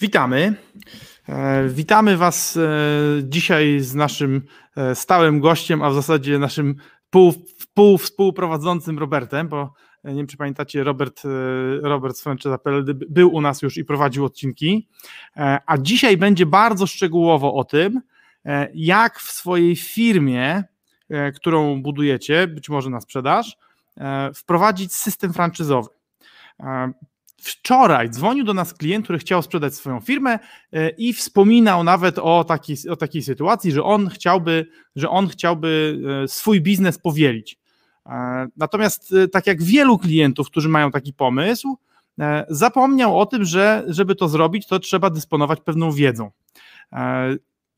Witamy. E, witamy Was e, dzisiaj z naszym e, stałym gościem, a w zasadzie naszym pół, pół współprowadzącym Robertem, bo nie wiem, czy pamiętacie, Robert, Robert z Franchise.pl był u nas już i prowadził odcinki. A dzisiaj będzie bardzo szczegółowo o tym, jak w swojej firmie, którą budujecie, być może na sprzedaż, wprowadzić system franczyzowy. Wczoraj dzwonił do nas klient, który chciał sprzedać swoją firmę e, i wspominał nawet o takiej, o takiej sytuacji, że on chciałby, że on chciałby e, swój biznes powielić. E, natomiast tak jak wielu klientów, którzy mają taki pomysł, zapomniał o tym, że żeby to zrobić, to trzeba dysponować pewną wiedzą.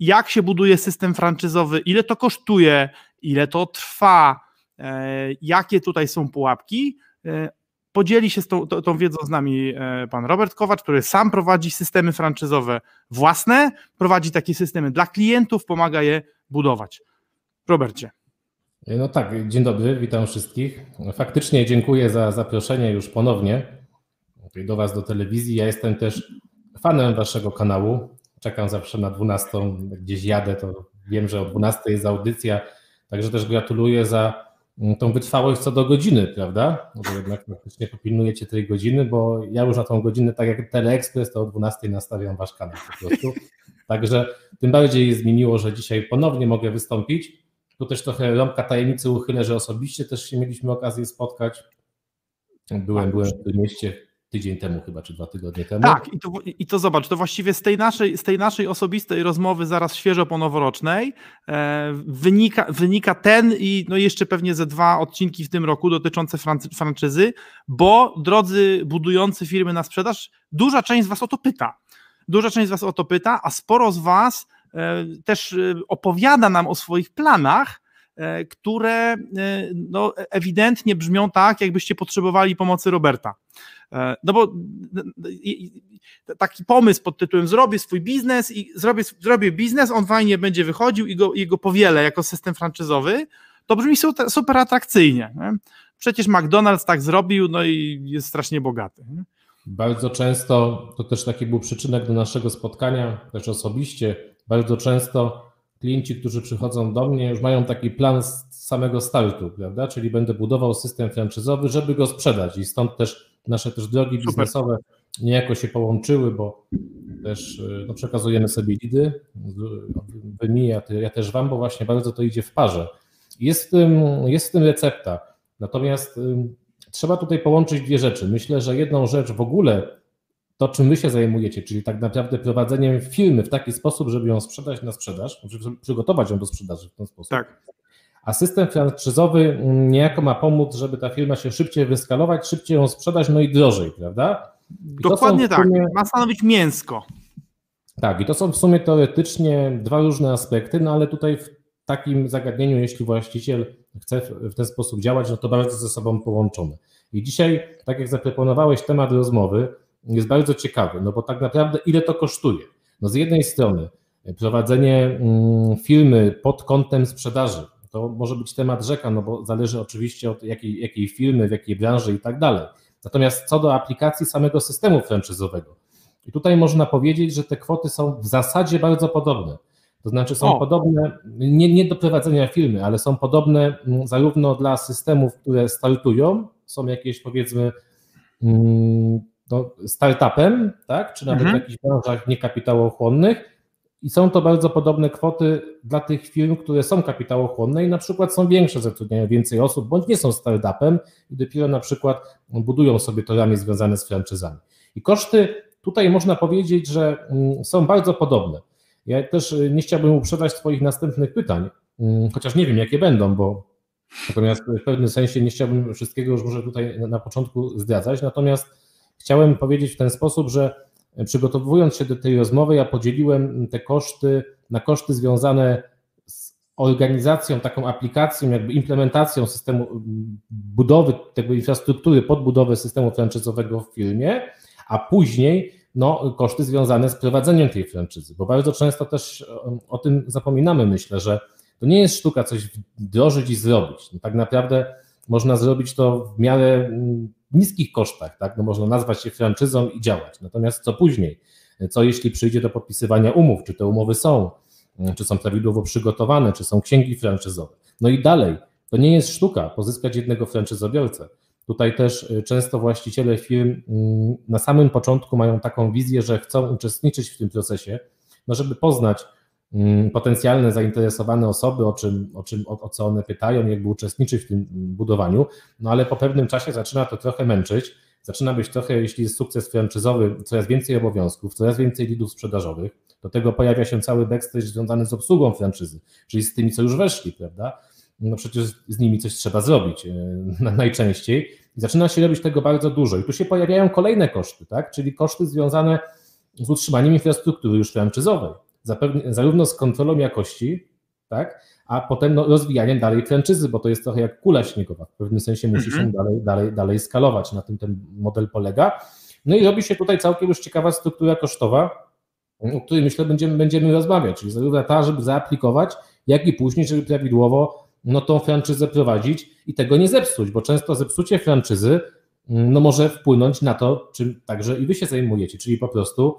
Jak się buduje system franczyzowy, ile to kosztuje, ile to trwa, jakie tutaj są pułapki, Podzieli się z tą, tą, tą, wiedzą z nami e, pan Robert Kowacz, który sam prowadzi systemy franczyzowe własne, prowadzi takie systemy dla klientów, pomaga je budować. Robercie. No tak, dzień dobry, witam wszystkich. Faktycznie dziękuję za zaproszenie już ponownie do Was do telewizji. Ja jestem też fanem Waszego kanału. Czekam zawsze na 12, gdzieś jadę, to wiem, że o 12 jest audycja, także też gratuluję za tą wytrwałość co do godziny, prawda? Bo jednak faktycznie popilnujecie tej godziny, bo ja już na tą godzinę, tak jak Teleexpress, to o 12 nastawiam wasz kanał po prostu. Także tym bardziej jest mi miło, że dzisiaj ponownie mogę wystąpić. Tu też trochę rąbka tajemnicy uchylę, że osobiście też się mieliśmy okazję spotkać. Byłem, byłem w tym mieście tydzień temu chyba, czy dwa tygodnie temu. Tak, i to, i to zobacz, to właściwie z tej, naszej, z tej naszej osobistej rozmowy zaraz świeżo po noworocznej e, wynika, wynika ten i no jeszcze pewnie ze dwa odcinki w tym roku dotyczące franczyzy, bo drodzy budujący firmy na sprzedaż, duża część z Was o to pyta. Duża część z Was o to pyta, a sporo z Was e, też e, opowiada nam o swoich planach, e, które e, no, ewidentnie brzmią tak, jakbyście potrzebowali pomocy Roberta. E, no bo taki pomysł pod tytułem zrobię swój biznes i zrobię, zrobię biznes, on fajnie będzie wychodził i go, i go powielę jako system franczyzowy, to brzmi super, atrakcyjnie. Nie? Przecież McDonald's tak zrobił, no i jest strasznie bogaty. Nie? Bardzo często, to też taki był przyczynek do naszego spotkania, też osobiście, bardzo często klienci, którzy przychodzą do mnie, już mają taki plan z samego startu, prawda? Czyli będę budował system franczyzowy, żeby go sprzedać i stąd też nasze też drogi Super. biznesowe niejako się połączyły, bo też no, przekazujemy sobie lidy, wy mi, ja, ja też wam, bo właśnie bardzo to idzie w parze. Jest w tym, jest w tym recepta. Natomiast trzeba tutaj połączyć dwie rzeczy. Myślę, że jedną rzecz w ogóle to, czym wy się zajmujecie, czyli tak naprawdę prowadzeniem firmy w taki sposób, żeby ją sprzedać na sprzedaż, przygotować ją do sprzedaży w ten sposób. Tak. A system franczyzowy niejako ma pomóc, żeby ta firma się szybciej wyskalować, szybciej ją sprzedać, no i drożej, prawda? I Dokładnie tak, sumie... tak, ma stanowić mięsko. Tak, i to są w sumie teoretycznie dwa różne aspekty, no ale tutaj w takim zagadnieniu, jeśli właściciel chce w ten sposób działać, no to bardzo ze sobą połączone. I dzisiaj, tak jak zaproponowałeś temat rozmowy, jest bardzo ciekawy, no bo tak naprawdę ile to kosztuje? No z jednej strony prowadzenie mm, firmy pod kątem sprzedaży, to może być temat rzeka, no bo zależy oczywiście od jakiej, jakiej firmy, w jakiej branży i tak dalej. Natomiast co do aplikacji samego systemu franczyzowego, i tutaj można powiedzieć, że te kwoty są w zasadzie bardzo podobne. To znaczy są o. podobne, nie, nie do prowadzenia firmy, ale są podobne mm, zarówno dla systemów, które startują, są jakieś powiedzmy mm, no, startupem, tak, czy nawet mhm. w jakichś branżach niekapitałochłonnych, i są to bardzo podobne kwoty dla tych firm, które są kapitałochłonne i na przykład są większe, zatrudniają więcej osób, bądź nie są startupem i dopiero na przykład budują sobie to ramy związane z franczyzami. I koszty tutaj można powiedzieć, że mm, są bardzo podobne. Ja też y, nie chciałbym uprzedzać Twoich następnych pytań, mm, chociaż nie wiem, jakie będą, bo natomiast w pewnym sensie nie chciałbym wszystkiego już może tutaj na początku zdradzać, natomiast chciałem powiedzieć w ten sposób, że przygotowując się do tej rozmowy, ja podzieliłem te koszty na koszty związane z organizacją, taką aplikacją, jakby implementacją systemu budowy tego infrastruktury, podbudowę systemu franczyzowego w firmie, a później no, koszty związane z prowadzeniem tej franczyzy, bo bardzo często też o tym zapominamy, myślę, że to nie jest sztuka coś wdrożyć i zrobić. No, tak naprawdę można zrobić to w miarę mm, niskich kosztach, tak? No, można nazwać się franczyzą i działać. Natomiast co później? Co jeśli przyjdzie do podpisywania umów? Czy te umowy są? Czy są prawidłowo przygotowane? Czy są księgi franczyzowe? No i dalej. To nie jest sztuka pozyskać jednego franczyzobiorcę. Tutaj też y, często właściciele firm mm, na samym początku mają taką wizję, że chcą uczestniczyć w tym procesie, no żeby poznać mm, potencjalne zainteresowane osoby, o, czym, o, czym, o, o co one pytają, jakby uczestniczyć w tym budowaniu, no ale po pewnym czasie zaczyna to trochę męczyć, zaczyna być trochę, jeśli jest sukces franczyzowy, coraz więcej obowiązków, coraz więcej lidów sprzedażowych, do tego pojawia się cały backstage związany z obsługą franczyzy, czyli z tymi, co już weszli, prawda? no przecież z nimi coś trzeba zrobić e, najczęściej. I zaczyna się robić tego bardzo dużo. I tu się pojawiają kolejne koszty, tak? czyli koszty związane z utrzymaniem infrastruktury już franczyzowej, zarówno z kontrolą jakości, tak? a potem no, rozwijaniem dalej franczyzy, bo to jest trochę jak kula śniegowa. W pewnym sensie musi się mhm. dalej, dalej, dalej skalować. Na tym ten model polega. No i robi się tutaj całkiem już ciekawa struktura kosztowa, o której myślę będziemy, będziemy rozmawiać, czyli zarówno ta, żeby zaaplikować, jak i później, żeby prawidłowo no tą franczyzę prowadzić i tego nie zepsuć, bo często zepsucie franczyzy mm, no może wpłynąć na to, czym także i wy się zajmujecie, czyli po prostu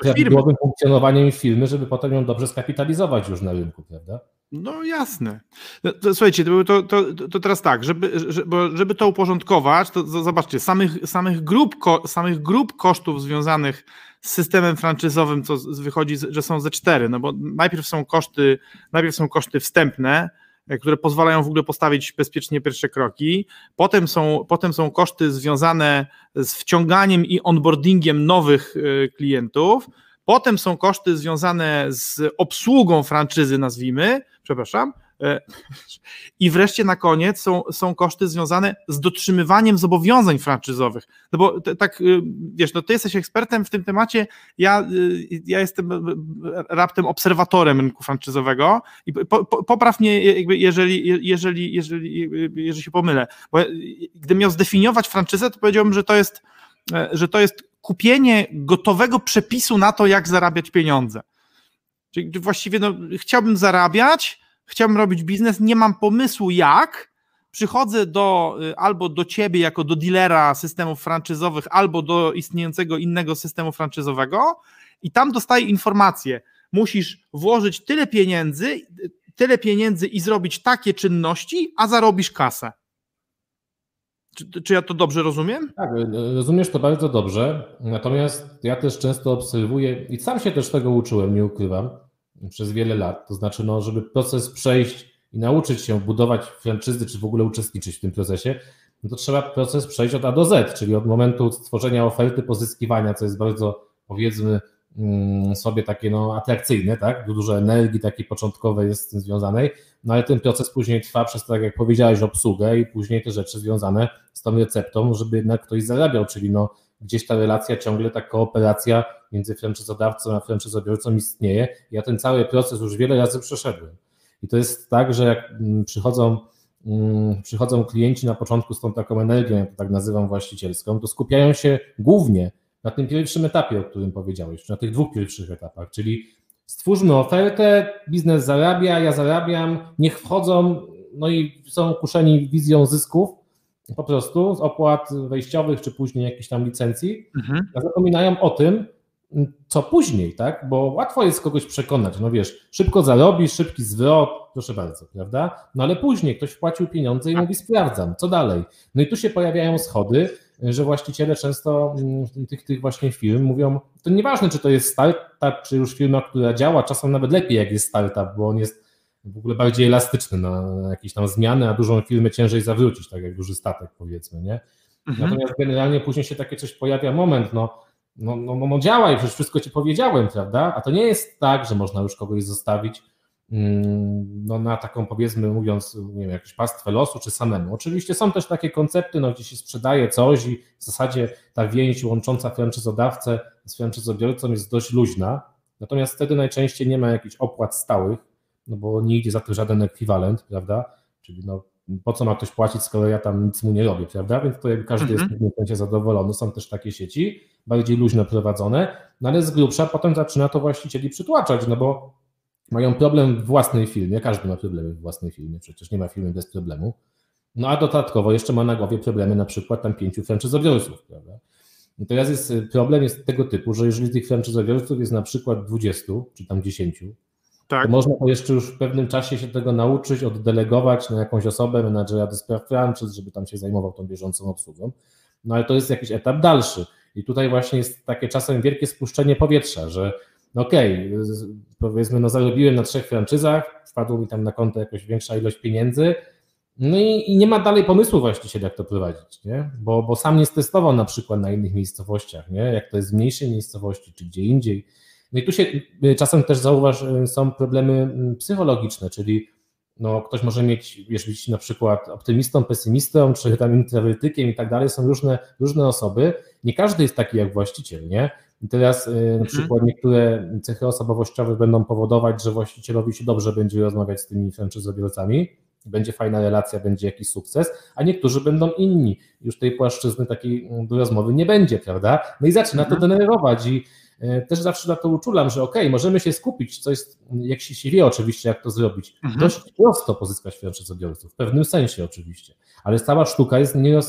prawidłowym funkcjonowaniem firmy, żeby potem ją dobrze skapitalizować już na rynku, prawda? No jasne. No, słuchajcie, to, to, to, teraz tak, żeby, żeby, żeby to uporządkować, to zobaczcie, samych, samych, grup, samych grup kosztów związanych z systemem franczyzowym, co wychodzi, że są ze cztery, no bo najpierw są koszty, najpierw są koszty wstępne, które pozwalają w ogóle postawić bezpiecznie pierwsze kroki. Potem są, potem są koszty związane z wciąganiem i onboardingiem nowych e, klientów. Potem są koszty związane z obsługą franczyzy, nazwijmy, przepraszam. E, I wreszcie na koniec są, są koszty związane z dotrzymywaniem zobowiązań franczyzowych. No bo tak, y, wiesz, no ty jesteś ekspertem w tym temacie, ja, y, ja jestem y, raptem obserwatorem rynku franczyzowego i po, po, popraw mnie, jeżeli, jeżeli, jeżeli, jeżeli się pomylę. Bo gdybym miał zdefiniować franczyzę, to powiedziałbym, że to jest, e, że to jest kupienie gotowego przepisu na to, jak zarabiać pieniądze. Czyli właściwie no, chciałbym zarabiać, chciałbym robić biznes, nie mam pomysłu jak, przychodzę do, y, albo do ciebie jako do dealera systemów franczyzowych, albo do istniejącego innego systemu franczyzowego i tam dostaję informację, musisz włożyć tyle pieniędzy, tyle pieniędzy i zrobić takie czynności, a zarobisz kasę. Czy, czy, ja to dobrze rozumiem? Tak, rozumiesz to bardzo dobrze. Natomiast ja też często obserwuję i sam się też tego uczyłem, nie ukrywam, przez wiele lat. To znaczy, no, żeby proces przejść i nauczyć się budować franczyzy, czy w ogóle uczestniczyć w tym procesie, no to trzeba proces przejść od A do Z, czyli od momentu stworzenia oferty, pozyskiwania, co jest bardzo, powiedzmy, mm, sobie takie no, atrakcyjne, tak? Dużo energii takiej początkowej jest z tym związanej, no ale ten proces później trwa przez, tak jak powiedziałeś, obsługę i później te rzeczy związane z tą receptą, żeby jednak ktoś zarabiał, czyli no, gdzieś ta relacja, ciągle ta kooperacja między franczyzodawcą a franczyzobiorcą istnieje. Ja ten cały proces już wiele razy przeszedłem. I to jest tak, że jak mm, przychodzą, mm, przychodzą klienci na początku z tą taką energią, jak to tak nazywam właścicielską, to skupiają się głównie na tym pierwszym etapie, o którym powiedziałeś, na tych dwóch pierwszych etapach, czyli stwórzmy ofertę, biznes zarabia, ja zarabiam, niech wchodzą, no i są kuszeni wizją zysków, po prostu z opłat wejściowych, czy później jakichś tam licencji, mhm. a zapominają o tym, co później, tak? Bo łatwo jest kogoś przekonać, no wiesz, szybko zarobisz, szybki zwrot, proszę bardzo, prawda? No ale później ktoś wpłacił pieniądze i mówi, sprawdzam, co dalej? No i tu się pojawiają schody, że właściciele często mm, tych, tych właśnie firm mówią, to nieważne, czy to jest startup, czy już firma, która działa, czasem nawet lepiej, jak jest startup, bo on jest w ogóle bardziej elastyczny na jakieś tam zmiany, a dużą firmę ciężej zawrócić, tak jak duży statek powiedzmy, nie? Mhm. Natomiast generalnie później się takie coś pojawia, moment, no, no, no, no, no działaj, przecież wszystko ci powiedziałem, prawda? A to nie jest tak, że można już kogoś zostawić mm, no, na taką powiedzmy mówiąc, nie wiem, jakąś pastwę losu czy samemu. Oczywiście są też takie koncepty, no, gdzie się sprzedaje coś i w zasadzie ta więź łącząca franczyzodawcę z franczyzobiorcą jest dość luźna, natomiast wtedy najczęściej nie ma jakichś opłat stałych, no bo nie idzie za to żaden ekwiwalent, prawda? Czyli no, po co ma ktoś płacić, skoro ja tam nic mu nie robię, prawda? Więc to jakby każdy mhm. jest w pewnym sensie zadowolony. Są też takie sieci, bardziej luźno prowadzone, no ale z grubsza potem zaczyna to właścicieli przytłaczać, no bo mają problem w własnej firmie, każdy ma problemy w własnej firmie, przecież nie ma firmy bez problemu, no a dodatkowo jeszcze ma na głowie problemy na przykład tam pięciu franczyzobiorców, prawda? I teraz jest problem jest tego typu, że jeżeli tych franczyzobiorców jest na przykład 20 czy tam 10, tak. można jeszcze już w pewnym czasie się tego nauczyć, oddelegować na jakąś osobę, menadżera do spraw franczyz, żeby tam się zajmował tą bieżącą obsługą. No ale to jest jakiś etap dalszy. I tutaj właśnie jest takie czasem wielkie spuszczenie powietrza, że no okej, okay, powiedzmy, no zarobiłem na trzech franczyzach, wpadło mi tam na konto jakaś większa ilość pieniędzy, no i, i, nie ma dalej pomysłu właściciela, jak to prowadzić, nie? Bo, bo sam nie testował na przykład na innych miejscowościach, nie? jak to jest w mniejszej miejscowości czy gdzie indziej. No i tu się y, czasem też zauważ, y, są problemy mm, psychologiczne, czyli no, ktoś może mieć, wiesz, być na przykład optymistą, pesymistą, czy tam introwertykiem i tak dalej, są różne, różne osoby. Nie każdy jest taki jak właściciel, nie? I teraz y, na mhm. przykład niektóre cechy osobowościowe będą powodować, że właścicielowi się dobrze będzie rozmawiać z tymi franczyzobiorcami, będzie fajna relacja, będzie jakiś sukces, a niektórzy będą inni. Już tej płaszczyzny takiej mm, do rozmowy nie będzie, prawda? No i zaczyna to mhm. denerwować i też zawsze na to uczulam, że ok, możemy się skupić, co jest, jak się, się wie oczywiście, jak to zrobić. Mhm. Dość prosto pozyskać franczyzobiorców, w pewnym sensie oczywiście, ale cała sztuka jest nie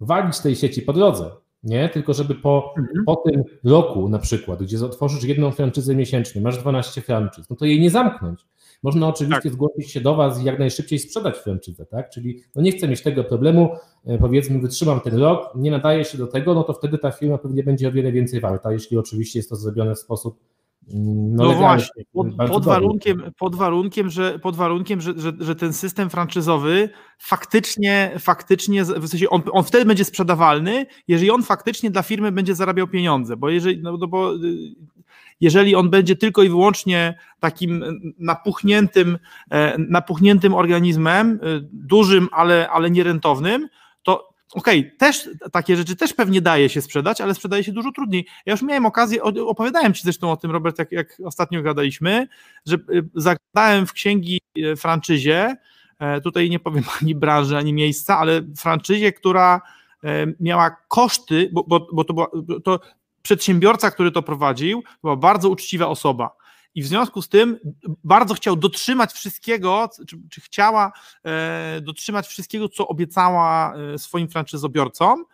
rozwalić tej sieci po drodze, nie? Tylko żeby po, mhm. po tym roku na przykład, gdzie otworzysz jedną franczyzę miesięcznie, masz 12 franczyz, no to jej nie zamknąć. Można oczywiście tak. zgłosić się do Was i jak najszybciej sprzedać franczyzę, tak? Czyli no nie chcę mieć tego problemu, e, powiedzmy, wytrzymam ten rok, nie nadaje się do tego, no to wtedy ta firma pewnie będzie o wiele więcej warta, jeśli oczywiście jest to zrobione w sposób mm, no, no właśnie, pod, pod warunkiem, pod warunkiem, że, pod warunkiem że, że, że ten system franczyzowy faktycznie, faktycznie w sensie on, on wtedy będzie sprzedawalny, jeżeli on faktycznie dla firmy będzie zarabiał pieniądze, bo jeżeli, no, no bo y, jeżeli on będzie tylko i wyłącznie takim napuchniętym, e, napuchniętym organizmem, e, dużym, ale, ale nierentownym, to okej, okay, też takie rzeczy też pewnie daje się sprzedać, ale sprzedaje się dużo trudniej. Ja już miałem okazję, opowiadałem Ci zresztą o tym, Robert, jak, jak ostatnio gadaliśmy, że e, zagadałem w księgi franczyzie, tutaj nie powiem ani branży, ani miejsca, ale franczyzie, która miała koszty, bo, bo, bo to, była, to przedsiębiorca, który to prowadził, była bardzo uczciwa osoba. I w związku z tym bardzo chciał dotrzymać wszystkiego, czy, czy chciała e, dotrzymać wszystkiego, co obiecała e, swoim franczyzobiorcom.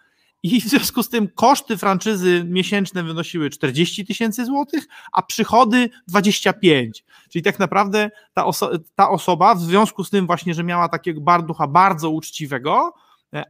I w związku z tym koszty franczyzy miesięczne wynosiły 40 tysięcy złotych, a przychody 25. Czyli tak naprawdę ta, oso ta osoba, w związku z tym właśnie, że miała takiego barducha bardzo uczciwego,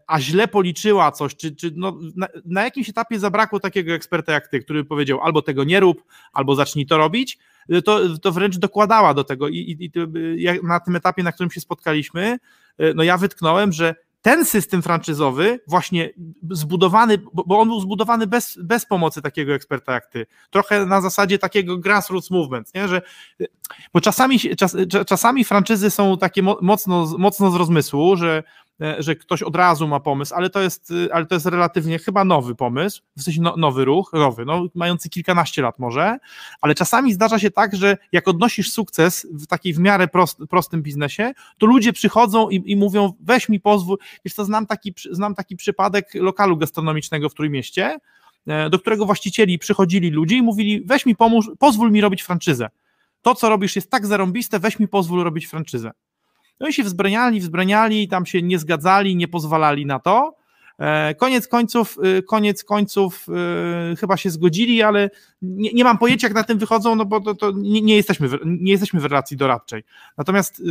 a źle policzyła coś, czy, czy no, na, na, jakimś etapie zabrakło takiego eksperta jak ty, który powiedział albo tego nie rób, albo zacznij to robić, e, to, to wręcz dokładała do tego i, i, i na tym etapie, na którym się spotkaliśmy, e, no ja wytknąłem, że ten system franczyzowy, właśnie zbudowany, bo on był zbudowany bez, bez pomocy takiego eksperta jak ty, trochę na zasadzie takiego grassroots movement, nie? że bo czasami, czas, czasami franczyzy są takie mocno, mocno z rozmysłu, że E, że ktoś od razu ma pomysł, ale to jest, y, ale to jest relatywnie chyba nowy pomysł, w sensie no, nowy ruch, nowy, no, mający kilkanaście lat może, ale czasami zdarza się tak, że jak odnosisz sukces w takiej w miarę prost, prostym biznesie, to ludzie przychodzą i, i mówią, weź mi pozwól, wiesz co, znam taki, znam taki przypadek lokalu gastronomicznego w Trójmieście, e, do którego właścicieli przychodzili ludzie i mówili, weź mi pomóż, pozwól mi robić franczyzę. To, co robisz jest tak zarąbiste, weź mi pozwól robić franczyzę. No i się wzbraniali, wzbraniali, tam się nie zgadzali, nie pozwalali na to. E, koniec końców, y, koniec końców y, chyba się zgodzili, ale nie, nie mam pojęcia, jak na tym wychodzą, no bo to, to nie, nie, jesteśmy w, nie jesteśmy w relacji doradczej. Natomiast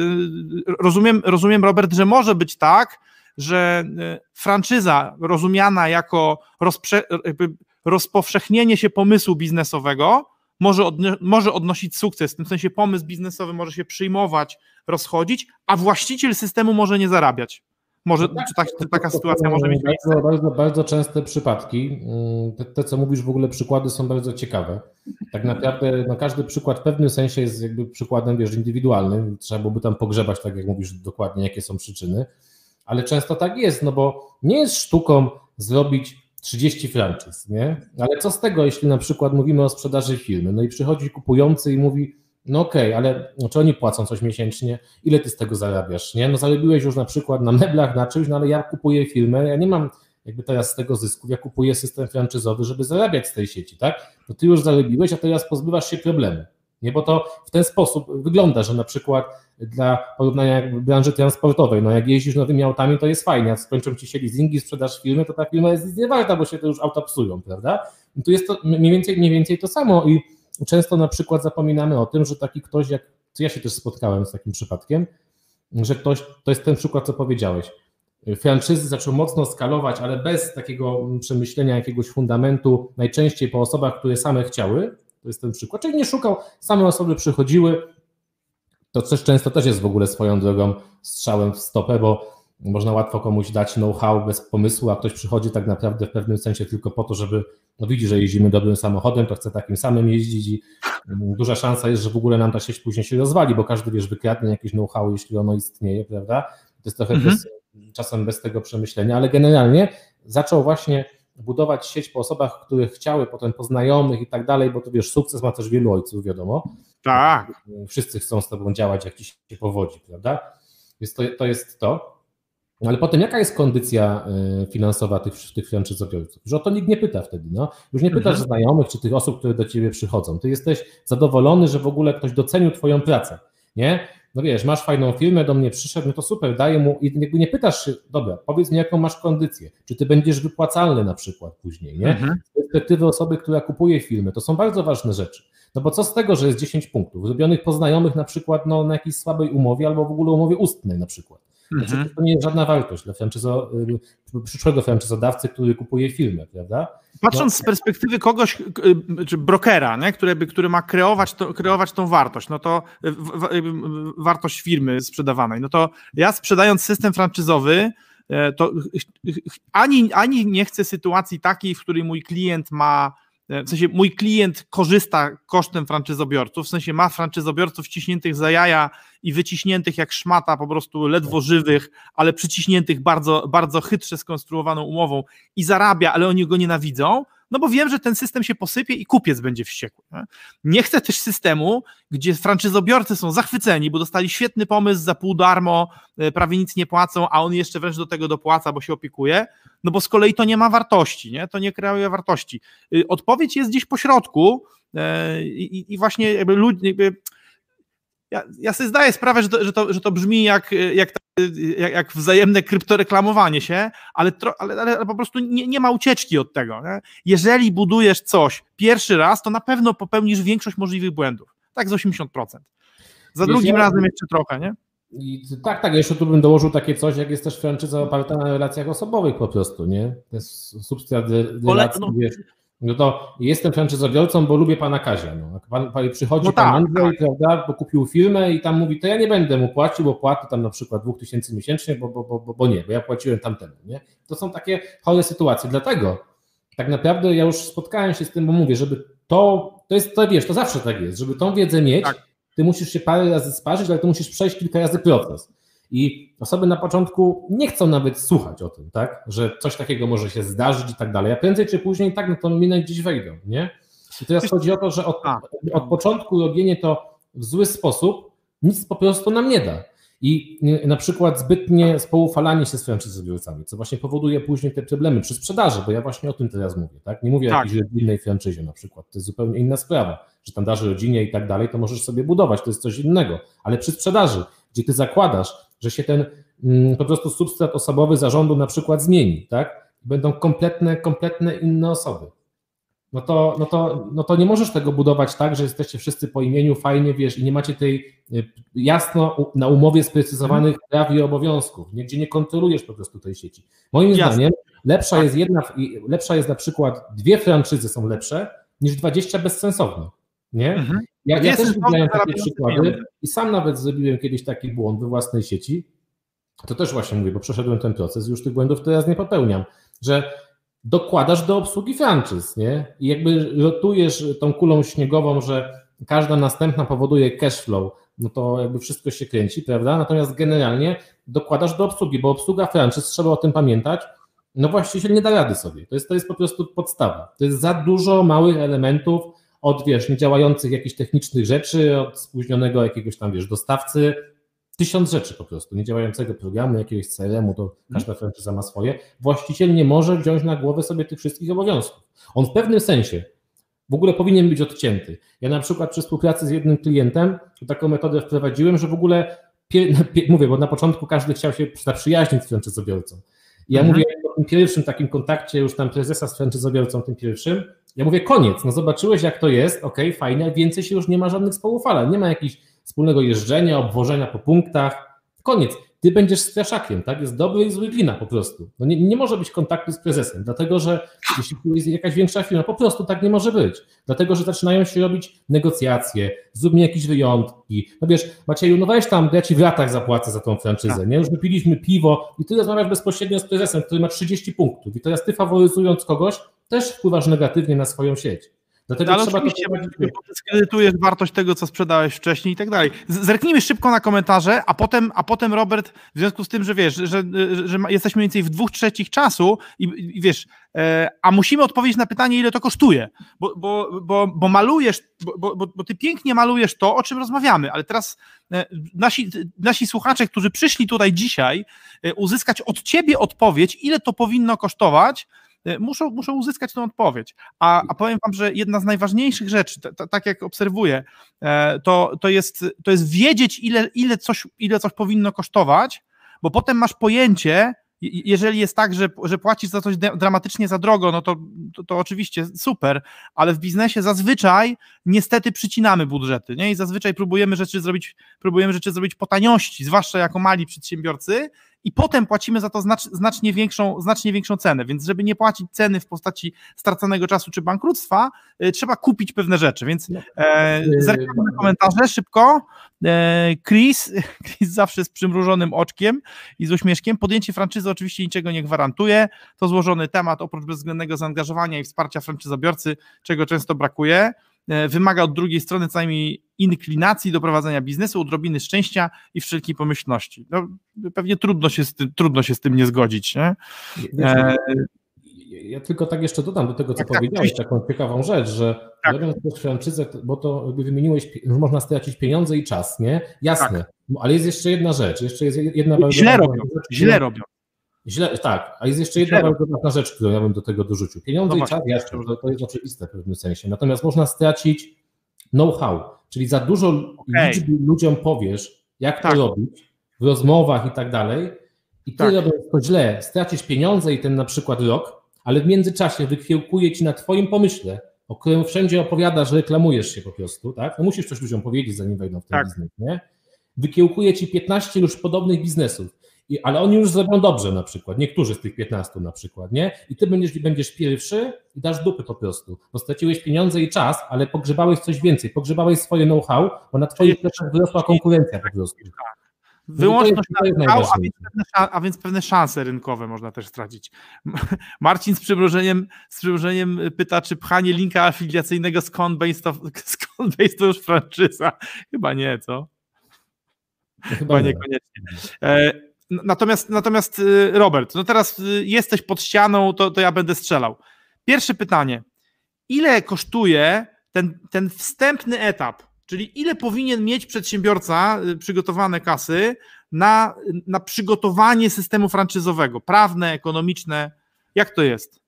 rozumiem, rozumiem, Robert, że może być tak, że franczyza rozumiana jako rozprze, rozpowszechnienie się pomysłu biznesowego może, odno może odnosić sukces, w tym sensie pomysł biznesowy może się przyjmować, rozchodzić, a właściciel systemu może nie zarabiać. Może, tak, czy tak, taka sytuacja może mieć bardzo, Bardzo, bardzo częste przypadki. Mm, te, te, co mówisz, w ogóle przykłady są bardzo ciekawe. tak naprawdę no każdy przykład w pewnym sensie jest jakby przykładem, wiesz, indywidualnym. Trzeba byłoby tam pogrzebać, tak jak mówisz, dokładnie, jakie są przyczyny. Ale często tak jest, no bo nie jest sztuką zrobić 30 franczyz, nie? Ale co z tego, jeśli na przykład mówimy o sprzedaży filmy, no i przychodzi kupujący i mówi, no okej, okay, ale no, czy oni płacą coś miesięcznie? Ile ty z tego zarabiasz, nie? No zarobiłeś już na przykład na meblach, na czymś, no ale ja kupuję filmy, ja nie mam jakby teraz z tego zysku, ja kupuję system franczyzowy, żeby zarabiać z tej sieci, tak? No ty już zarobiłeś, a teraz pozbywasz się problemu. Nie, bo to w ten sposób wygląda, że na przykład dla porównania branży transportowej, no jak jeździsz nowymi autami, to jest fajnie, jak skończą ci się leasingi, sprzedaż firmy, to ta firma jest nie warta, bo się to już auta psują, prawda? I tu jest to mniej więcej, mniej więcej to samo i często na przykład zapominamy o tym, że taki ktoś, jak ja się też spotkałem z takim przypadkiem, że ktoś, to jest ten przykład, co powiedziałeś, franczyzy zaczął mocno skalować, ale bez takiego przemyślenia jakiegoś fundamentu, najczęściej po osobach, które same chciały, to jest ten przykład, czyli nie szukał, same osoby przychodziły, to coś często też jest w ogóle swoją drogą strzałem w stopę, bo można łatwo komuś dać know-how bez pomysłu, a ktoś przychodzi tak naprawdę w pewnym sensie tylko po to, żeby, no widzi, że jeździmy dobrym samochodem, to chce takim samym jeździć i mm, duża szansa jest, że w ogóle nam ta sieć później się rozwali, bo każdy, wiesz, wykradnie jakieś know-how, jeśli ono istnieje, prawda? To jest trochę mhm. bez, czasem bez tego przemyślenia, ale generalnie zaczął właśnie budować sieć po osobach, które chciały, potem po znajomych i tak dalej, bo to wiesz, sukces ma też wielu ojców, wiadomo. Tak. Wszyscy chcą z tobą działać, jak ci się powodzi, prawda? Więc to, to jest to. Ale potem jaka jest kondycja y, finansowa tych, tych franczyzobiorców? Że o to nikt nie pyta wtedy. No. Już nie pytasz mhm. znajomych czy tych osób, które do ciebie przychodzą. Ty jesteś zadowolony, że w ogóle ktoś docenił twoją pracę. Nie? No wiesz, masz fajną firmę, do mnie przyszedł, no to super, daję mu i jakby nie pytasz się, dobra, powiedz mi jaką masz kondycję, czy ty będziesz wypłacalny na przykład później, nie? Mhm. Z perspektywy osoby, która kupuje filmy, to są bardzo ważne rzeczy. No bo co z tego, że jest 10 punktów, zrobionych po znajomych na przykład no, na jakiejś słabej umowie albo w ogóle umowie ustnej na przykład. Znaczy, mhm. to nie jest żadna wartość dla franczyzo, y, przyszłego franczyzodawcy, który kupuje filmy, prawda? Patrząc no. z perspektywy kogoś, y, czy brokera, nie? Który, który ma kreować, to, kreować tą wartość, no to w, w, wartość firmy sprzedawanej, no to ja sprzedając system franczyzowy, e, to ani, ani nie chcę sytuacji takiej, w której mój klient ma E, w sensie mój klient korzysta kosztem franczyzobiorców, w sensie ma franczyzobiorców wciśniętych za jaja i wyciśniętych jak szmata, po prostu ledwo żywych, ale przyciśniętych bardzo, bardzo chytrze skonstruowaną umową i zarabia, ale oni go nienawidzą, no bo wiem, że ten system się posypie i kupiec będzie wściekły. Nie, nie chcę też systemu, gdzie franczyzobiorcy są zachwyceni, bo dostali świetny pomysł za pół darmo, e, prawie nic nie płacą, a on jeszcze wręcz do tego dopłaca, bo się opiekuje, no bo z kolei to nie ma wartości, nie? to nie kreuje wartości. Y, odpowiedź jest gdzieś po środku e, i, i właśnie jakby jakby ja, ja sobie zdaję sprawę, że to, że to, że to brzmi jak, jak, jak, jak wzajemne kryptoreklamowanie się, ale, tro, ale, ale, po prostu nie, nie ma ucieczki od tego. Nie? Jeżeli budujesz coś pierwszy raz, to na pewno popełnisz większość możliwych błędów. Tak z 80%. Za drugim ja, razem jeszcze trochę, nie? I tak, tak, jeszcze tu bym dołożył takie coś, jak jest też franczyza oparta na relacjach osobowych po prostu, nie? To jest substrat relacji, no, wiesz, no to jestem franczyzobiorcą, bo lubię pana Kazia. No. Pan, pan przychodzi no pan tak, Andrzej, tak. prawda, bo kupił firmę i tam mówi, to ja nie będę mu płacił, bo płaty tam na przykład 2000 miesięcznie, bo, bo, bo, bo nie, bo ja płaciłem tamtemu. Nie? To są takie chore sytuacje. Dlatego tak naprawdę ja już spotkałem się z tym, bo mówię, żeby to, to jest, to wiesz, to zawsze tak jest, żeby tą wiedzę mieć, tak. ty musisz się parę razy sparzyć, ale ty musisz przejść kilka razy proces. I osoby na początku nie chcą nawet słuchać o tym, tak? Że coś takiego może się zdarzyć i tak dalej. A prędzej czy później tak na tą minę gdzieś wejdą, nie? I teraz chodzi o to, że od, od początku robienie to w zły sposób nic po prostu nam nie da. I na przykład zbytnie spoufalanie się z franczyzobiorcami, co właśnie powoduje później te problemy przy sprzedaży, bo ja właśnie o tym teraz mówię, tak? Nie mówię tak. o jakiejś rodzinnej franczyzie na przykład, to jest zupełnie inna sprawa, że tam darzy rodzinie i tak dalej, to możesz sobie budować, to jest coś innego, ale przy sprzedaży, gdzie ty zakładasz, że się ten mm, po prostu substrat osobowy zarządu na przykład zmieni, tak? Będą kompletne, kompletne inne osoby. No to, no, to, no to nie możesz tego budować tak, że jesteście wszyscy po imieniu, fajnie, wiesz, i nie macie tej y, jasno na umowie sprecyzowanych hmm. praw i obowiązków, gdzie nie kontrolujesz po prostu tej sieci. Moim Jasne. zdaniem lepsza tak. jest jedna, lepsza jest na przykład, dwie franczyzy są lepsze niż 20 bezsensownych. Nie? Mhm. Ja, ja też widziałem takie przykłady i sam nawet zrobiłem kiedyś taki błąd we własnej sieci. To też właśnie mówię, bo przeszedłem ten proces i już tych błędów teraz nie popełniam, że dokładasz do obsługi franczyz, nie? I jakby rotujesz tą kulą śniegową, że każda następna powoduje cash flow, no to jakby wszystko się kręci, prawda? Natomiast generalnie dokładasz do obsługi, bo obsługa franczyz, trzeba o tym pamiętać, no właściciel nie da rady sobie. To jest, to jest po prostu podstawa. To jest za dużo małych elementów, od wiesz, niedziałających jakichś technicznych rzeczy, od spóźnionego jakiegoś tam wiesz, dostawcy, tysiąc rzeczy po prostu, niedziałającego programu, jakiegoś CRM-u, to każda franczyza ma swoje. Właściciel nie może wziąć na głowę sobie tych wszystkich obowiązków. On w pewnym sensie w ogóle powinien być odcięty. Ja na przykład przy współpracy z jednym klientem taką metodę wprowadziłem, że w ogóle, mówię, bo na początku każdy chciał się zaprzyjaźnić z franczyzobiorcą. Ja mhm. mówię o tym pierwszym takim kontakcie już tam prezesa z franczyzobiorcą, tym pierwszym, ja mówię koniec, no zobaczyłeś jak to jest, ok, fajnie, więcej się już nie ma żadnych społufalań, nie ma jakichś wspólnego jeżdżenia, obwożenia po punktach, koniec ty będziesz straszakiem, tak? Jest dobry i zły glina po prostu. No nie, nie może być kontaktu z prezesem, dlatego że jeśli jest jakaś większa firma, po prostu tak nie może być. Dlatego, że zaczynają się robić negocjacje, zróbmy jakieś wyjątki. No wiesz, Macieju, no weź tam, ja ci w latach zapłacę za tą franczyzę, tak. nie? Już wypiliśmy piwo i ty rozmawiasz bezpośrednio z prezesem, który ma 30 punktów i teraz ty faworyzując kogoś, też wpływasz negatywnie na swoją sieć. Dlatego Ale trzeba oczywiście, to dyskredytujesz wartość tego, co sprzedałeś wcześniej i tak dalej. Zerknijmy szybko na komentarze, a potem, a potem Robert, w związku z tym, że wiesz, że, że, jesteśmy mniej więcej w dwóch trzecich czasu i, i wiesz, e, a musimy odpowiedzieć na pytanie, ile to kosztuje, bo, bo, bo, bo malujesz, bo, bo, bo ty pięknie malujesz to, o czym rozmawiamy, ale teraz e, nasi, nasi słuchacze, którzy przyszli tutaj dzisiaj, e, uzyskać od ciebie odpowiedź, ile to powinno kosztować, muszą, muszą uzyskać tę odpowiedź. A, a powiem Wam, że jedna z najważniejszych rzeczy, tak jak obserwuję, e, to, to, jest, to jest wiedzieć, ile, ile, coś, ile coś powinno kosztować, bo potem masz pojęcie, jeżeli jest tak, że, że płacisz za coś dramatycznie za drogo, no to, to, to, oczywiście super, ale w biznesie zazwyczaj niestety przycinamy budżety, nie? I zazwyczaj próbujemy rzeczy zrobić, próbujemy rzeczy zrobić po taniości, zwłaszcza jako mali przedsiębiorcy, i potem płacimy za to znacz, znacznie, większą, znacznie większą cenę. Więc, żeby nie płacić ceny w postaci straconego czasu czy bankructwa, y, trzeba kupić pewne rzeczy. Więc no. e, y, zerknijmy komentarze szybko. E, Chris, Chris zawsze z przymrużonym oczkiem i z uśmieszkiem. Podjęcie franczyzy oczywiście niczego nie gwarantuje. To złożony temat, oprócz bezwzględnego zaangażowania i wsparcia franczyzobiorcy, czego często brakuje. E, wymaga od drugiej strony co najmniej inklinacji do prowadzenia biznesu, odrobiny szczęścia i wszelkiej pomyślności. No, pewnie trudno się, z tym, trudno się z tym nie zgodzić. Nie? E... Ja tylko tak jeszcze dodam do tego, co tak, tak powiedziałeś, tak, taką ciekawą rzecz, że tak. robiąc też franczyzę, bo to wymieniłeś, że można stracić pieniądze i czas, nie? Jasne, tak. ale jest jeszcze jedna rzecz, jeszcze jest jedna Źle robią, rzecz, źle robią. Źle, tak, a jest jeszcze jedna bardzo ważna rzecz, którą ja bym do tego dorzucił. Pieniądze no i czas, jasne, to, to jest oczywiste w pewnym sensie. Natomiast można stracić know-how, czyli za dużo okay. liczby ludziom powiesz, jak tak. to robić w rozmowach i tak dalej, i ty tak. robiąc to źle, stracisz pieniądze i ten na przykład rok, ale w międzyczasie wykiełkuje ci na twoim pomyśle, o którym wszędzie opowiadasz, reklamujesz się po prostu, tak? No musisz coś ludziom powiedzieć, zanim wejdą w ten tak. biznes, nie? Wykiełkuje ci 15 już podobnych biznesów i, ale oni już zrobią dobrze na przykład, niektórzy z tych 15 na przykład, nie? I ty będziesz, będziesz pierwszy i dasz dupy po prostu, bo straciłeś pieniądze i czas, ale pogrzebałeś coś więcej, pogrzebałeś swoje know-how, bo na twoich pleczach wyrosła konkurencja po prostu. No Wyłączność know-how, a, więc pewne, a więc pewne szanse rynkowe można też stracić. Marcin z przymrużeniem, z przymrużeniem pyta, czy pchanie linka afiliacyjnego z Coinbase to, to już franczyza? Chyba nie, co? No chyba, chyba niekoniecznie. E, Natomiast, natomiast y, Robert, no teraz y, jesteś pod ścianą, to, to ja będę strzelał. Pierwsze pytanie. Ile kosztuje ten, ten wstępny etap, czyli ile powinien mieć przedsiębiorca y, przygotowane kasy na, na przygotowanie systemu franczyzowego, prawne, ekonomiczne? Jak to jest?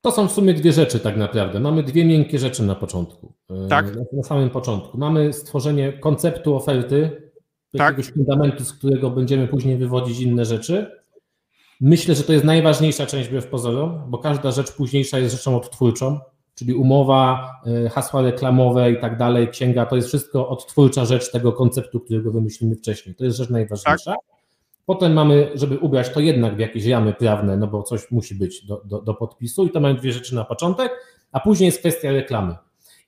To są w sumie dwie rzeczy tak naprawdę. Mamy dwie miękkie rzeczy na początku. Tak. Na samym początku. Mamy stworzenie konceptu oferty, tak. jakiegoś fundamentu, z którego będziemy później wywodzić inne rzeczy. Myślę, że to jest najważniejsza część wbrew pozorom, bo każda rzecz późniejsza jest rzeczą odtwórczą, czyli umowa, y, hasła reklamowe i tak dalej, księga, to jest wszystko odtwórcza rzecz tego konceptu, którego wymyślimy wcześniej. To jest rzecz najważniejsza. Tak. Potem mamy, żeby ubrać to jednak w jakieś ramy prawne, no bo coś musi być do, do, do podpisu i to mamy dwie rzeczy na początek, a później jest kwestia reklamy.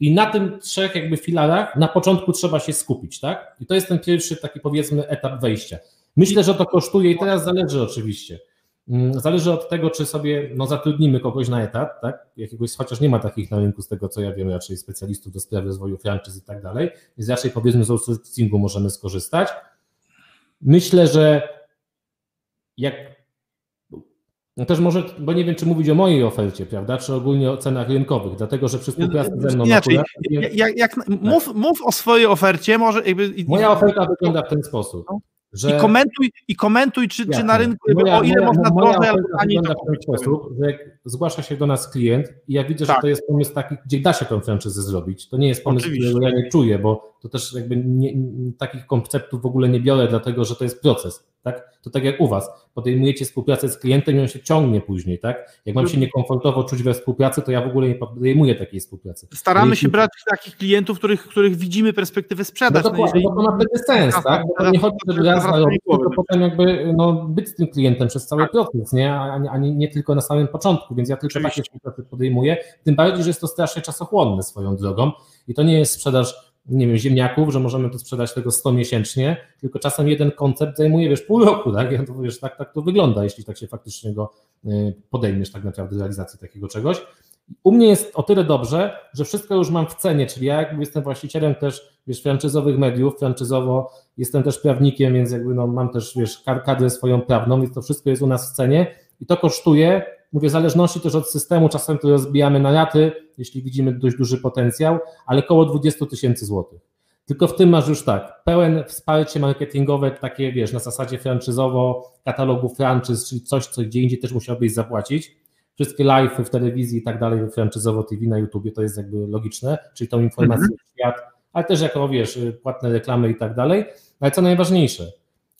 I na tym trzech jakby filarach na początku trzeba się skupić, tak? I to jest ten pierwszy taki powiedzmy etap wejścia. Myślę, że to kosztuje i teraz zależy oczywiście. Mm, zależy od tego, czy sobie no, zatrudnimy kogoś na etat, tak? Jakiegoś, chociaż nie ma takich na rynku, z tego co ja wiem, raczej specjalistów do spraw rozwoju franczyz i tak dalej, więc raczej powiedzmy z outsourcingu możemy skorzystać. Myślę, że jak no też może, bo nie wiem, czy mówić o mojej ofercie, prawda, czy ogólnie o cenach rynkowych, dlatego, że przy współpracy ze mną... Inaczej, jak, jak, mów, mów o swojej ofercie, może... Jakby, Moja oferta wygląda w ten sposób. No. Że... I komentuj, i komentuj czy, czy na rynku, moja, o ile moja, można drożej albo taniej. w ten sposób, że jak zgłasza się do nas klient i ja widzę, tak. że to jest pomysł taki, gdzie da się tą franczyzę zrobić. To nie jest pomysł, Oczywiście. którego ja nie czuję, bo to też jakby nie, takich konceptów w ogóle nie biorę, dlatego że to jest proces. Tak? To tak jak u Was, podejmujecie współpracę z klientem i on się ciągnie później, tak? Jak mam się niekomfortowo czuć we współpracy, to ja w ogóle nie podejmuję takiej współpracy. Staramy się brać takich klientów, których, których widzimy perspektywę sprzedaż. No dokładnie, bo to ma wtedy sens, tak? Bo to nie chodzi, żeby raz zarobić, tylko potem jakby no, być z tym klientem przez cały tak. proces, nie? A, a nie, nie, tylko na samym początku, więc ja tylko takie współpracy podejmuję, tym bardziej, że jest to strasznie czasochłonne swoją drogą i to nie jest sprzedaż nie wiem, ziemniaków, że możemy tu sprzedać tego 100 miesięcznie, tylko czasem jeden koncept zajmuje, wiesz, pół roku, tak? Ja to, wiesz, tak, tak to wygląda, jeśli tak się faktycznie go y, podejmiesz tak naprawdę realizacji takiego czegoś. U mnie jest o tyle dobrze, że wszystko już mam w cenie, czyli ja jakby jestem właścicielem też, wiesz, franczyzowych mediów, franczyzowo jestem też prawnikiem, więc jakby no, mam też, wiesz, kadrę swoją prawną, więc to wszystko jest u nas w cenie i to kosztuje Mówię, w zależności też od systemu, czasem to rozbijamy na raty, jeśli widzimy dość duży potencjał, ale około 20 tysięcy złotych. Tylko w tym masz już tak, pełen wsparcie marketingowe, takie wiesz, na zasadzie franczyzowo, katalogu franczyz, czyli coś, co gdzie indziej też musiałbyś zapłacić. Wszystkie live w telewizji i tak dalej, franczyzowo TV na YouTubie, to jest jakby logiczne, czyli tą informację mhm. w świat, ale też jako wiesz, płatne reklamy i tak dalej. Ale co najważniejsze,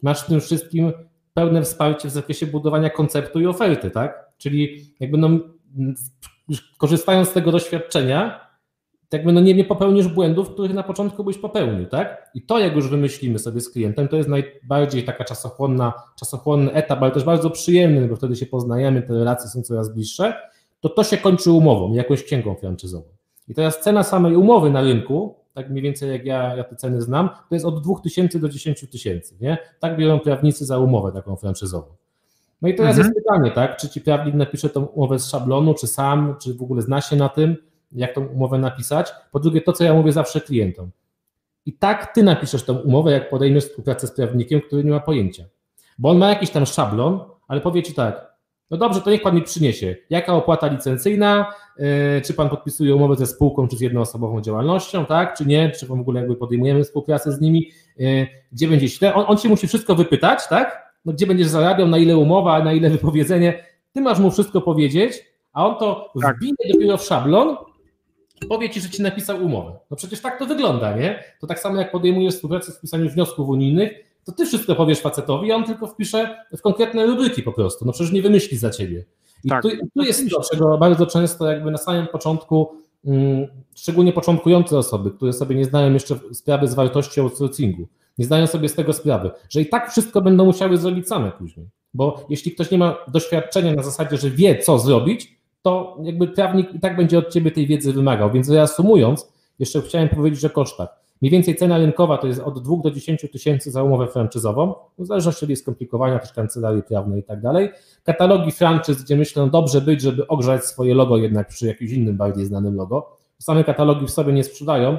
masz w tym wszystkim pełne wsparcie w zakresie budowania konceptu i oferty, tak? Czyli jakby no, korzystając z tego doświadczenia, jakby no nie, nie popełnisz błędów, których na początku byś popełnił, tak? I to, jak już wymyślimy sobie z klientem, to jest najbardziej taka czasochłonna, czasochłonny etap, ale też bardzo przyjemny, bo wtedy się poznajemy, te relacje są coraz bliższe, to to się kończy umową, jakąś księgą franczyzową. I teraz cena samej umowy na rynku, tak mniej więcej jak ja, ja te ceny znam, to jest od 2000 do 10 tysięcy, nie? Tak biorą prawnicy za umowę taką franczyzową. No i teraz mhm. jest pytanie, tak? Czy ci prawnik napisze tą umowę z szablonu, czy sam, czy w ogóle zna się na tym, jak tą umowę napisać? Po drugie, to co ja mówię zawsze klientom. I tak ty napiszesz tą umowę, jak podejmiesz współpracę z prawnikiem, który nie ma pojęcia. Bo on ma jakiś tam szablon, ale powie ci tak, no dobrze, to niech pan mi przyniesie, jaka opłata licencyjna, yy, czy pan podpisuje umowę ze spółką, czy z jednoosobową działalnością, tak, czy nie, czy w ogóle jakby podejmujemy współpracę z nimi, yy, gdzie będzie źle. On, on ci musi wszystko wypytać, tak, no gdzie będziesz zarabiał, na ile umowa, na ile wypowiedzenie, ty masz mu wszystko powiedzieć, a on to tak. wbije dopiero w szablon i powie ci, że ci napisał umowę. No przecież tak to wygląda, nie? To tak samo jak podejmujesz współpracę w pisaniu wniosków unijnych, to ty wszystko powiesz facetowi, a on tylko wpisze w konkretne rubryki po prostu. No przecież nie wymyśli za ciebie. I tak. tu, tu jest to, czego bardzo często jakby na samym początku, mm, szczególnie początkujące osoby, które sobie nie znają jeszcze sprawy z wartości outsourcingu, nie zdają sobie z tego sprawy, że i tak wszystko będą musiały zrobić same później. Bo jeśli ktoś nie ma doświadczenia na zasadzie, że wie, co zrobić, to jakby prawnik i tak będzie od ciebie tej wiedzy wymagał. Więc reasumując, jeszcze chciałem powiedzieć o kosztach. Mniej więcej cena rynkowa to jest od 2 do 10 tysięcy za umowę franczyzową, w zależności od skomplikowania, też kancelarii prawnej i tak dalej. Katalogi franczyz, gdzie myślę, dobrze być, żeby ogrzać swoje logo jednak przy jakimś innym, bardziej znanym logo. Same katalogi w sobie nie sprzedają,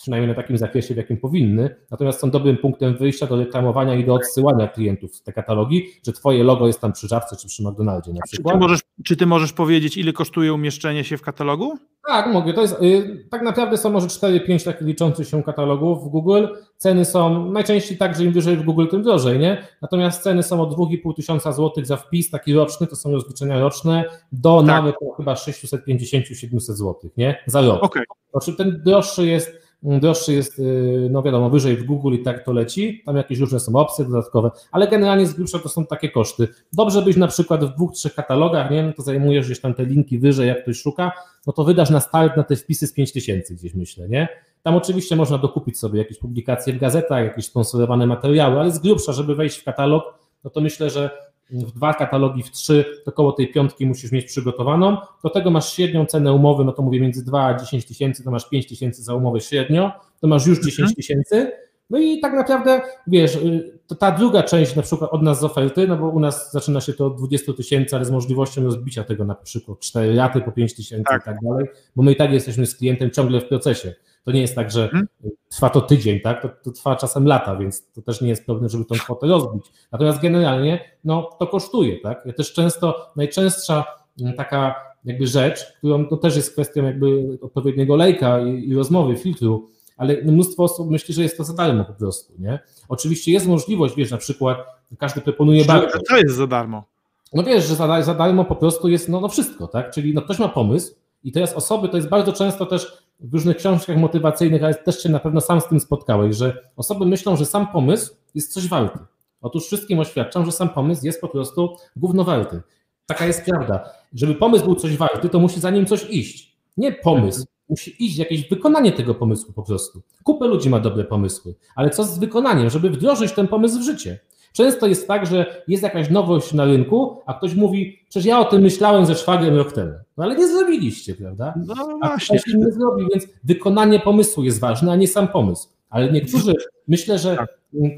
przynajmniej na takim zakresie, w jakim powinny, natomiast są dobrym punktem wyjścia do reklamowania i do odsyłania klientów te katalogi, że twoje logo jest tam przy Żabce czy przy McDonaldzie na przykład. Czy ty, możesz, czy ty możesz powiedzieć, ile kosztuje umieszczenie się w katalogu? Tak, mogę. To jest, y, tak naprawdę są może 4-5 takich liczących się katalogów w Google. Ceny są najczęściej tak, że im wyżej w Google, tym drożej, nie? Natomiast ceny są od 2,5 tysiąca złotych za wpis taki roczny, to są rozliczenia roczne, do tak. nawet chyba 650-700 złotych, nie? Za rok. Okay. Znaczy ten droższy jest droższy jest, y, no wiadomo, wyżej w Google i tak to leci, tam jakieś różne są opcje dodatkowe, ale generalnie z grubsza to są takie koszty. Dobrze być na przykład w dwóch, trzech katalogach, nie wiem, to zajmujesz gdzieś tam te linki wyżej, jak ktoś szuka, no to wydasz na start na te wpisy z 5000 gdzieś myślę, nie? Tam oczywiście można dokupić sobie jakieś publikacje w gazetach, jakieś sponsorowane materiały, ale z grubsza, żeby wejść w katalog, no to myślę, że w dwa katalogi, w trzy, to koło tej piątki musisz mieć przygotowaną. Do tego masz średnią cenę umowy, no to mówię między 2 a 10 tysięcy, to masz 5 tysięcy za umowę średnio, to masz już 10 mhm. tysięcy. No i tak naprawdę, wiesz, y, to ta druga część na przykład od nas z oferty, no bo u nas zaczyna się to od 20 tysięcy, ale z możliwością rozbicia tego na przykład 4 raty po 5 tysięcy tak. i tak dalej, bo my i tak jesteśmy z klientem ciągle w procesie. To nie jest tak, że hmm? trwa to tydzień, tak? To, to, trwa czasem lata, więc to też nie jest problem, żeby tą kwotę rozbić. Natomiast generalnie, no to kosztuje, tak? Ja też często, najczęstsza mm, taka jakby rzecz, którą to też jest kwestią jakby odpowiedniego lejka i, i rozmowy, filtru, ale mnóstwo osób myśli, że jest to za darmo po prostu, nie? Oczywiście jest możliwość, wiesz, na przykład każdy proponuje bardzo. Co jest za darmo? No wiesz, że za, za darmo po prostu jest no, no wszystko, tak? Czyli no ktoś ma pomysł i teraz osoby, to jest bardzo często też w różnych książkach motywacyjnych, ale też się na pewno sam z tym spotkałeś, że osoby myślą, że sam pomysł jest coś warty. Otóż wszystkim oświadczam, że sam pomysł jest po prostu głównowarty. Taka jest prawda. Żeby pomysł był coś warty, to musi za nim coś iść. Nie pomysł, musi iść jakieś wykonanie tego pomysłu po prostu. Kupę ludzi ma dobre pomysły, ale co z wykonaniem, żeby wdrożyć ten pomysł w życie? Często jest tak, że jest jakaś nowość na rynku, a ktoś mówi, przecież ja o tym myślałem ze szwagrem rok temu. No ale nie zrobiliście, prawda? No właśnie. A nie zrobi, więc wykonanie pomysłu jest ważne, a nie sam pomysł. Ale niektórzy, myślę, że tak.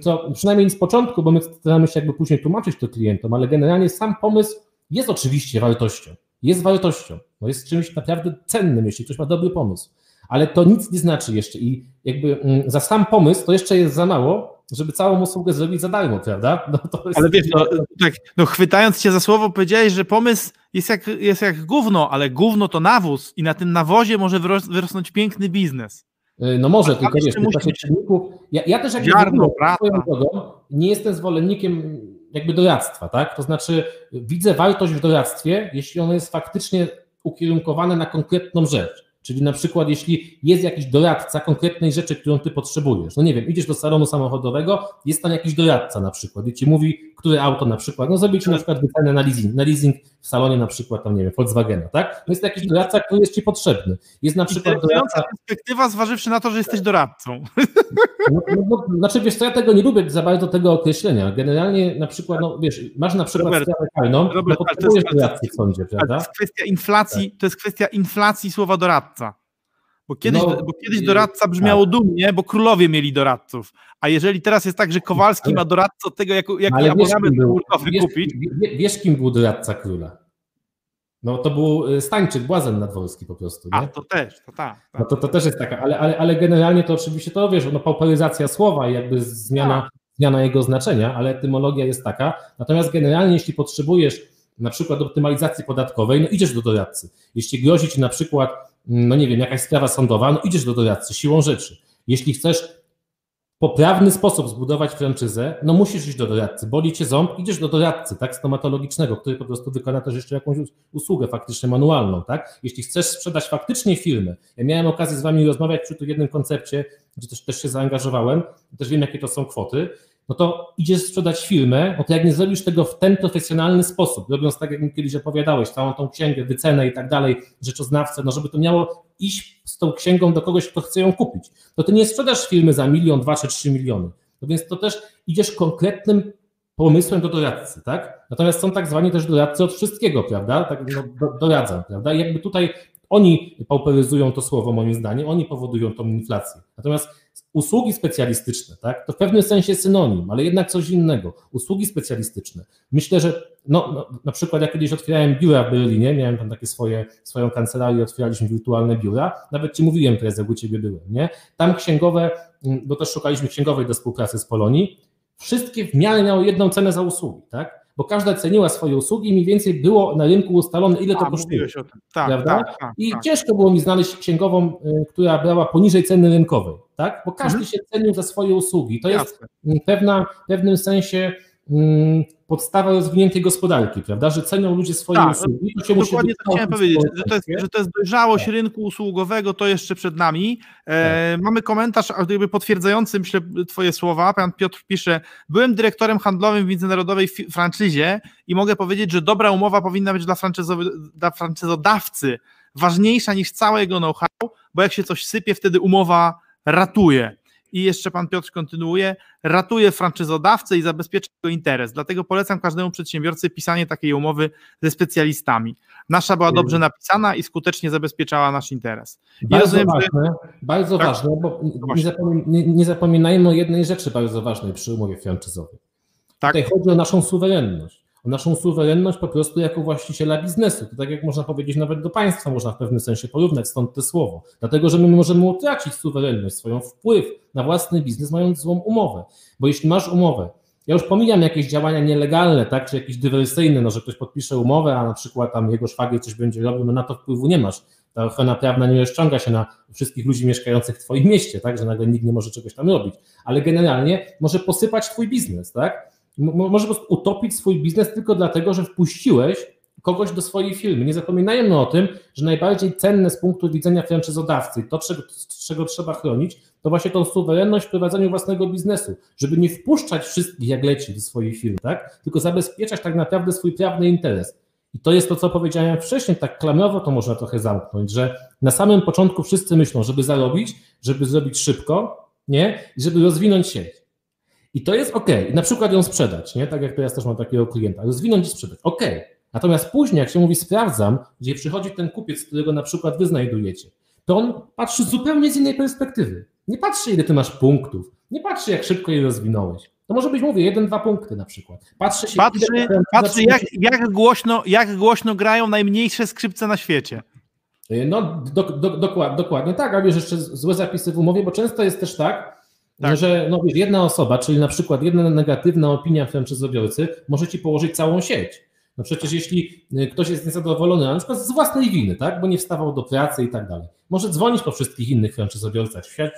to przynajmniej z początku, bo my staramy się jakby później tłumaczyć to klientom, ale generalnie sam pomysł jest oczywiście wartością. Jest wartością. No jest czymś naprawdę cennym, jeśli ktoś ma dobry pomysł. Ale to nic nie znaczy jeszcze i jakby mm, za sam pomysł to jeszcze jest za mało, żeby całą usługę zrobić za darmo, prawda? No jest... Ale wiesz, no, tak, no chwytając cię za słowo powiedziałeś, że pomysł jest jak, jest jak gówno, ale gówno to nawóz i na tym nawozie może wyrosnąć piękny biznes. Y, no może, tylko wiesz, musi... ja, ja też jak Ziarno, drogą, nie jestem zwolennikiem jakby doradztwa, tak? To znaczy widzę wartość w doradztwie, jeśli ono jest faktycznie ukierunkowane na konkretną rzecz. Czyli na przykład, jeśli jest jakiś doradca konkretnej rzeczy, którą ty potrzebujesz, no nie wiem, idziesz do salonu samochodowego, jest tam jakiś doradca na przykład i ci mówi, które auto na przykład, no zrobić na przykład wycenę na leasing, na leasing w salonie na przykład tam, nie wiem, Volkswagena, tak? No jest jakiś doradca, który jest ci potrzebny. Jest na przykład doradca... perspektywa, zważywszy na to, że jesteś doradcą. No, no, no, znaczy, wiesz co, ja tego nie lubię za bardzo tego określenia. Generalnie na przykład, no wiesz, masz na przykład Robert, sprawę fajną, Robert, no potrzebujesz doradcy w sądzie, prawda? To jest kwestia inflacji, tak. to jest kwestia inflacji słowa doradca. Bo kiedyś, no, bo kiedyś doradca brzmiało tak. dumnie, bo królowie mieli doradców. A jeżeli teraz jest tak, że Kowalski ale, ma doradcę od tego, jak, jaki abonament kurkowy kupić. Wiesz, wiesz, kim był doradca króla? No to był y, Stańczyk, Błazen Nadworski po prostu. Nie? A, to też, to tak. Ta, no to, to też jest taka, ale, ale, ale generalnie to oczywiście to, wiesz, no pauperyzacja słowa i jakby zmiana, tak. zmiana jego znaczenia, ale etymologia jest taka. Natomiast generalnie jeśli potrzebujesz na przykład optymalizacji podatkowej, no idziesz do doradcy. Jeśli grozi ci na przykład no nie wiem, jakaś sprawa sądowa, no idziesz do doradcy siłą rzeczy. Jeśli chcesz poprawny sposób zbudować franczyzę, no musisz iść do doradcy. Boli cię ząb, idziesz do doradcy, tak, stomatologicznego, który po prostu wykona też jeszcze jakąś usługę faktycznie manualną, tak. Jeśli chcesz sprzedać faktycznie firmę, ja miałem okazję z wami rozmawiać przy tym jednym koncepcie, gdzie też, też się zaangażowałem, też wiem, jakie to są kwoty, no to idziesz sprzedać firmę, no to jak nie zrobisz tego w ten profesjonalny sposób, robiąc tak, jak mi kiedyś opowiadałeś, całą tą księgę, wycenę i tak dalej, rzeczoznawcę, no żeby to miało iść z tą księgą do kogoś, kto chce ją kupić, to ty nie sprzedasz firmy za milion, dwa czy trzy miliony. No więc to też idziesz konkretnym pomysłem do doradcy, tak? Natomiast są tak zwani też doradcy od wszystkiego, prawda? Tak, no, do, doradzam, prawda? I jakby tutaj oni pauperyzują to słowo, moim zdaniem, oni powodują tą inflację. Natomiast usługi specjalistyczne, tak, to w pewnym sensie synonim, ale jednak coś innego. Usługi specjalistyczne. Myślę, że no, no, na przykład jak kiedyś otwierałem biura w Berlinie, miałem tam takie swoje, swoją kancelarię, otwieraliśmy wirtualne biura, nawet Ci mówiłem teraz, jak u Ciebie byłem, nie? Tam księgowe, mm, bo też szukaliśmy księgowej do współpracy z Polonii, wszystkie w miarę miały jedną cenę za usługi, tak? Bo każda ceniła swoje usługi i mniej więcej było na rynku ustalone, ile to kosztuje. Tak, prawda? Tak, tak, I tak. ciężko było mi znaleźć księgową, y, która brała poniżej ceny rynkowej, tak? bo każdy mhm. się cenił za swoje usługi. To Jasne. jest pewna, w pewnym sensie Mm, podstawa rozwiniętej gospodarki, prawda? Że cenią ludzie swoje tak, usługi. To się dokładnie tak chciałem powiedzieć, że to, jest, że to jest dojrzałość tak. rynku usługowego, to jeszcze przed nami. E, tak. Mamy komentarz jakby potwierdzający, myślę, Twoje słowa. Pan Piotr pisze, byłem dyrektorem handlowym w międzynarodowej franczyzie i mogę powiedzieć, że dobra umowa powinna być dla, dla franczyzodawcy ważniejsza niż całe jego know-how, bo jak się coś sypie, wtedy umowa ratuje. I jeszcze pan Piotr kontynuuje, ratuje franczyzodawcę i zabezpiecza jego interes. Dlatego polecam każdemu przedsiębiorcy pisanie takiej umowy ze specjalistami. Nasza była dobrze napisana i skutecznie zabezpieczała nasz interes. I bardzo rozumiem, ważne, że... bardzo tak, ważne, bo nie, zapomina, nie, nie zapominajmy o jednej rzeczy bardzo ważnej przy umowie franczyzowej. Tak. Tutaj chodzi o naszą suwerenność naszą suwerenność po prostu jako właściciela biznesu. To tak jak można powiedzieć, nawet do państwa można w pewnym sensie porównać, stąd to słowo. Dlatego, że my możemy utracić suwerenność, swoją wpływ na własny biznes, mając złą umowę. Bo jeśli masz umowę, ja już pomijam jakieś działania nielegalne, tak, czy jakieś dywersyjne, no, że ktoś podpisze umowę, a na przykład tam jego szwagier coś będzie robił, no na to wpływu nie masz. Ta ochrona prawna nie rozciąga się na wszystkich ludzi mieszkających w twoim mieście, tak, że nagle nikt nie może czegoś tam robić, ale generalnie może posypać twój biznes, tak, może po prostu utopić swój biznes tylko dlatego, że wpuściłeś kogoś do swojej firmy. Nie zapominajmy o tym, że najbardziej cenne z punktu widzenia franczyzodawcy, to czego, czego trzeba chronić, to właśnie tą suwerenność w prowadzeniu własnego biznesu, żeby nie wpuszczać wszystkich jak leci do swojej firmy, tak? tylko zabezpieczać tak naprawdę swój prawny interes. I to jest to, co powiedziałem wcześniej, tak klamrowo to można trochę zamknąć, że na samym początku wszyscy myślą, żeby zarobić, żeby zrobić szybko, nie? I żeby rozwinąć sieć. I to jest ok. I na przykład ją sprzedać, nie? Tak jak teraz też mam takiego klienta. Rozwinąć i sprzedać. Ok. Natomiast później, jak się mówi, sprawdzam, gdzie przychodzi ten kupiec, którego na przykład wy znajdujecie, to on patrzy zupełnie z innej perspektywy. Nie patrzy, ile ty masz punktów. Nie patrzy, jak szybko je rozwinąłeś. To może być, mówię, jeden, dwa punkty na przykład. Patrzy, się, patrzy, patrzy jak, jak, głośno, jak głośno grają najmniejsze skrzypce na świecie. No, do, do, dokładnie, dokładnie tak, ale wiesz, jeszcze złe zapisy w umowie, bo często jest też tak, tak. Że no, jedna osoba, czyli na przykład jedna negatywna opinia franczyzobiorcy może ci położyć całą sieć. No przecież jeśli y, ktoś jest niezadowolony, na przykład z własnej winy, tak, bo nie wstawał do pracy i tak dalej, może dzwonić po wszystkich innych franczyzobiorcach, świat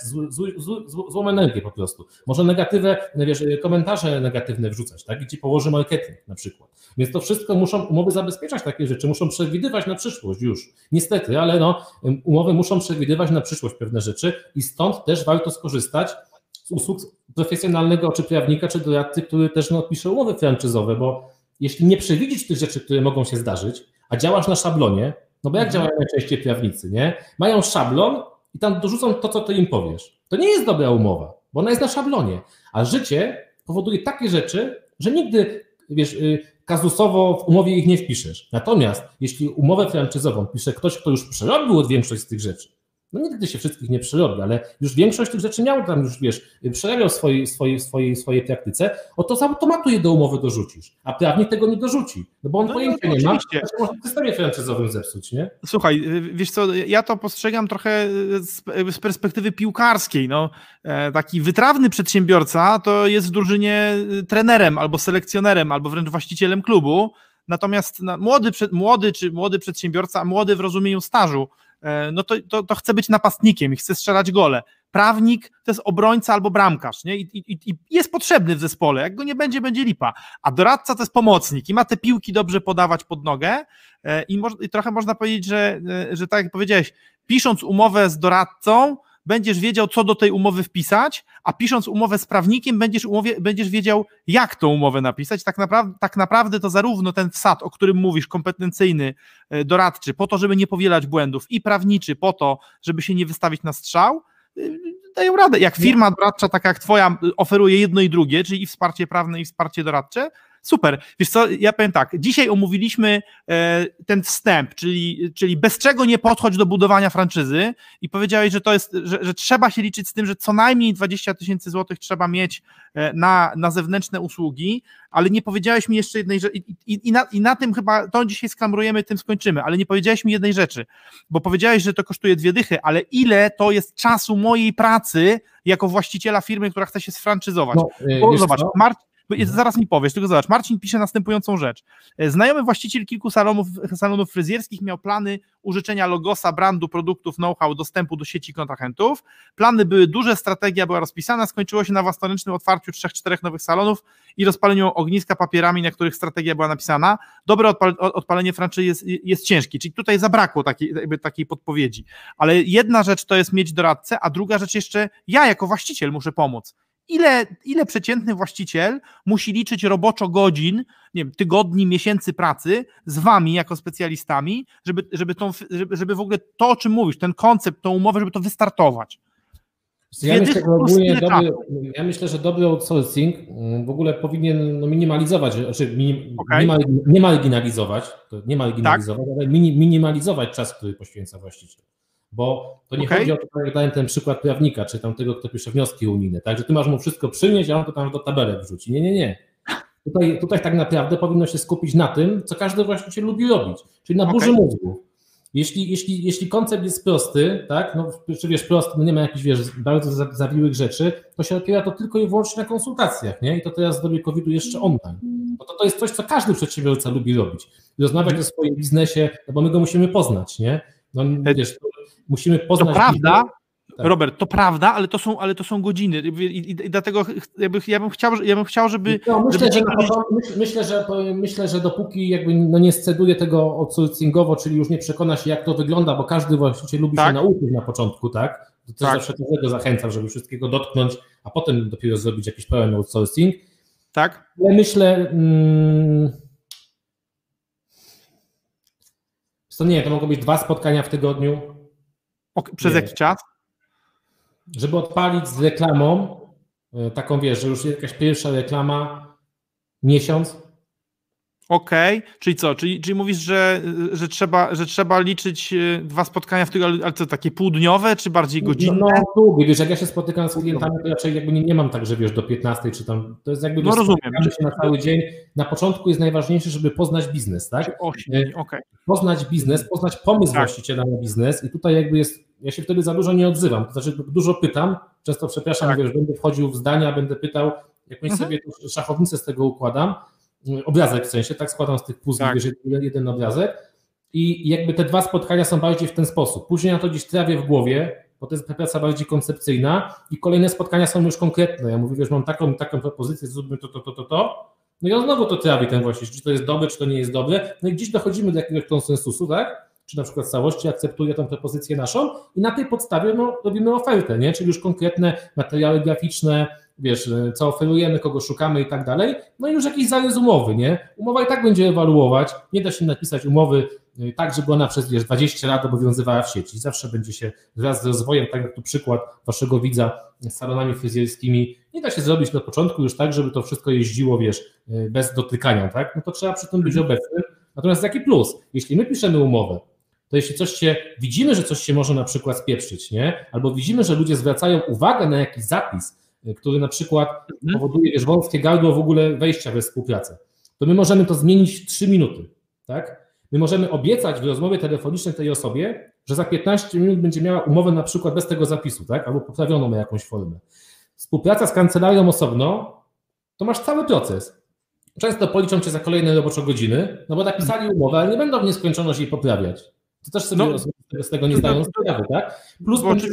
złą energię po prostu. Może negatywne, wiesz, y, komentarze negatywne wrzucać, tak, i ci położy marketing na przykład. Więc to wszystko muszą, umowy zabezpieczać takie rzeczy, muszą przewidywać na przyszłość już. Niestety, ale no, umowy muszą przewidywać na przyszłość pewne rzeczy i stąd też warto skorzystać usług profesjonalnego czy prawnika, czy doradcy, który też no, pisze umowy franczyzowe, bo jeśli nie przewidzisz tych rzeczy, które mogą się zdarzyć, a działasz na szablonie, no bo jak mhm. działają najczęściej prawnicy, nie? Mają szablon i tam dorzucą to, co ty im powiesz. To nie jest dobra umowa, bo ona jest na szablonie, a życie powoduje takie rzeczy, że nigdy, wiesz, y, kazusowo w umowie ich nie wpiszesz. Natomiast jeśli umowę franczyzową pisze ktoś, kto już przerobił większość z tych rzeczy, no nigdy się wszystkich nie przerobi, ale już większość tych rzeczy miał tam już, wiesz, przerabiał w swojej, swojej, swojej, swojej praktyce, o to z automatu je do umowy dorzucisz, a prawnik tego nie dorzuci, no bo on no, pojęcia no, nie ma, to można w systemie franczyzowym zepsuć, nie? Słuchaj, wiesz co, ja to postrzegam trochę z, z perspektywy piłkarskiej, no, e, taki wytrawny przedsiębiorca to jest w drużynie trenerem albo selekcjonerem, albo wręcz właścicielem klubu, natomiast młody, młody czy młody przedsiębiorca, młody w rozumieniu stażu, no to, to, to chce być napastnikiem i chce strzelać gole. Prawnik to jest obrońca albo bramkarz, nie? I, i, I, jest potrzebny w zespole. Jak go nie będzie, będzie lipa. A doradca to jest pomocnik i ma te piłki dobrze podawać pod nogę. E, I, mo, i trochę można powiedzieć, że, e, że tak jak powiedziałeś, pisząc umowę z doradcą, będziesz wiedział, co do tej umowy wpisać, a pisząc umowę z prawnikiem, będziesz, umowie, będziesz wiedział, jak tą umowę napisać. Tak naprawdę, tak naprawdę to zarówno ten wsad, o którym mówisz, kompetencyjny, e, doradczy, po to, żeby nie powielać błędów, i prawniczy, po to, żeby się nie wystawić na strzał, e, dają radę. Jak firma doradcza, taka jak twoja, oferuje jedno i drugie, czyli i wsparcie prawne, i wsparcie doradcze, Super. Wiesz co, ja powiem tak, dzisiaj omówiliśmy e, ten wstęp, czyli, czyli bez czego nie podchodź do budowania franczyzy i powiedziałeś, że to jest, że, że trzeba się liczyć z tym, że co najmniej 20 tysięcy złotych trzeba mieć e, na, na zewnętrzne usługi, ale nie powiedziałeś mi jeszcze jednej rzeczy i, i, na, i na tym chyba, to dzisiaj sklamrujemy, tym skończymy, ale nie powiedziałeś mi jednej rzeczy, bo powiedziałeś, że to kosztuje dwie dychy, ale ile to jest czasu mojej pracy jako właściciela firmy, która chce się sfranczyzować. No, bo, zobacz, Mhm. Zaraz mi powiesz, tylko zobacz, Marcin pisze następującą rzecz. E, znajomy właściciel kilku salonów, salonów fryzjerskich miał plany użyczenia logosa, brandu, produktów, know-how, dostępu do sieci kontrahentów. Plany były duże, strategia była rozpisana, skończyło się na własnoręcznym otwarciu trzech, czterech nowych salonów i rozpaleniu ogniska papierami, na których strategia była napisana. Dobre odpalenie franczyzy jest, jest ciężkie, czyli tutaj zabrakło takiej, takiej podpowiedzi. Ale jedna rzecz to jest mieć doradcę, a druga rzecz jeszcze ja jako właściciel muszę pomóc ile, ile przeciętny właściciel musi liczyć roboczo godzin, nie wiem, tygodni, miesięcy pracy z wami jako specjalistami, żeby, żeby, tą, żeby, żeby w ogóle to, o czym mówisz, ten koncept, tą umowę, żeby to wystartować. Ja myślę, dobry, ja myślę, że dobry outsourcing mm, w ogóle powinien no, minimalizować, znaczy minim, okay. nie, ma, nie marginalizować, nie marginalizować, tak. ale minimalizować czas, który poświęca właściciel. Bo to nie okay. chodzi o to, jak dałem ten przykład prawnika, czy tam tego, kto pisze wnioski unijne, tak, że ty masz mu wszystko przynieść, a on to tam do tabelek wrzuci. Nie, nie, nie. Tutaj, tutaj tak naprawdę powinno się skupić na tym, co każdy właściciel lubi robić, czyli na okay. burzy mózgu. Jeśli, jeśli, jeśli koncept jest prosty, tak, no, czy wiesz, prosty, no nie ma jakichś, wiesz, bardzo zawiłych rzeczy, to się opiera to tylko i wyłącznie na konsultacjach, nie? I to teraz w dobie COVID-u jeszcze online. No to to jest coś, co każdy przedsiębiorca lubi robić. Rozmawiać o swoim biznesie, no bo my go musimy poznać, nie? No, wiesz, musimy poznać... To prawda, tak. Robert, to prawda, ale to są, ale to są godziny i, i, i dlatego ja bym, ja bym, chciał, ja bym chciał, żeby... No, myślę, żeby że, myśl, myślę, że, myślę, że dopóki jakby no nie sceduje tego outsourcingowo, czyli już nie przekona się jak to wygląda, bo każdy właściciel lubi tak. się nauczyć na początku, tak? To też tak. zawsze tego zachęcam, żeby wszystkiego dotknąć, a potem dopiero zrobić jakiś pełen outsourcing. Tak. Ale myślę... Hmm, to nie, to mogą być dwa spotkania w tygodniu. przez nie. jaki czas? żeby odpalić z reklamą, e, taką wiesz, że już jest jakaś pierwsza reklama, miesiąc. Okej, okay. czyli co? Czyli, czyli mówisz, że, że, trzeba, że trzeba liczyć e, dwa spotkania w tygodniu, ale co, takie półdniowe, czy bardziej godzinne? No, no długie, wiesz, jak ja się spotykam z klientami, to raczej jakby nie, nie mam tak, że wiesz, do 15 czy tam, to jest jakby, no, rozumiem, się na cały dzień. Na początku jest najważniejsze, żeby poznać biznes, tak? 8, e, okay. Poznać biznes, poznać pomysł tak. właściciela na biznes i tutaj jakby jest ja się wtedy za dużo nie odzywam. To znaczy dużo pytam, często przepraszam, tak. wiesz, będę wchodził w zdania, będę pytał, jakąś mhm. sobie szachownicę z tego układam, obrazek w sensie, tak składam z tych puzli, tak. wiesz, jeden obrazek i jakby te dwa spotkania są bardziej w ten sposób. Później ja to gdzieś trawię w głowie, bo to jest praca bardziej koncepcyjna i kolejne spotkania są już konkretne. Ja mówię, wiesz, mam taką taką propozycję, zróbmy to, to, to, to, to. No i on znowu to trawi ten właśnie, czy to jest dobre, czy to nie jest dobre. No i gdzieś dochodzimy do jakiegoś konsensusu, tak? czy na przykład całości akceptuje tę propozycję naszą i na tej podstawie no, robimy ofertę, nie? czyli już konkretne materiały graficzne, wiesz, co oferujemy, kogo szukamy i tak dalej, no i już jakiś zarys umowy, nie? Umowa i tak będzie ewaluować, nie da się napisać umowy y, tak, żeby ona przez wiesz, 20 lat obowiązywała w sieci. Zawsze będzie się wraz z rozwojem, tak jak tu przykład waszego widza z salonami fryzjerskimi, nie da się zrobić na początku już tak, żeby to wszystko jeździło, wiesz, y, bez dotykania, tak? No to trzeba przy tym być obecnym. Natomiast jaki plus? Jeśli my piszemy umowę, to jeśli coś się, widzimy, że coś się może na przykład spieprzyć, nie? Albo widzimy, że ludzie zwracają uwagę na jakiś zapis, który na przykład mhm. powoduje, wiesz, wąskie gardło w ogóle wejścia we współpracę, to my możemy to zmienić w 3 minuty, tak? My możemy obiecać w rozmowie telefonicznej tej osobie, że za 15 minut będzie miała umowę na przykład bez tego zapisu, tak? Albo poprawioną na jakąś formę. Współpraca z kancelarią osobno, to masz cały proces. Często policzą cię za kolejne robocze godziny, no bo napisali umowę, ale nie będą w nieskończoność jej poprawiać. To też sobie no, z tego nie zdają sprawy, tak? Plus będziesz,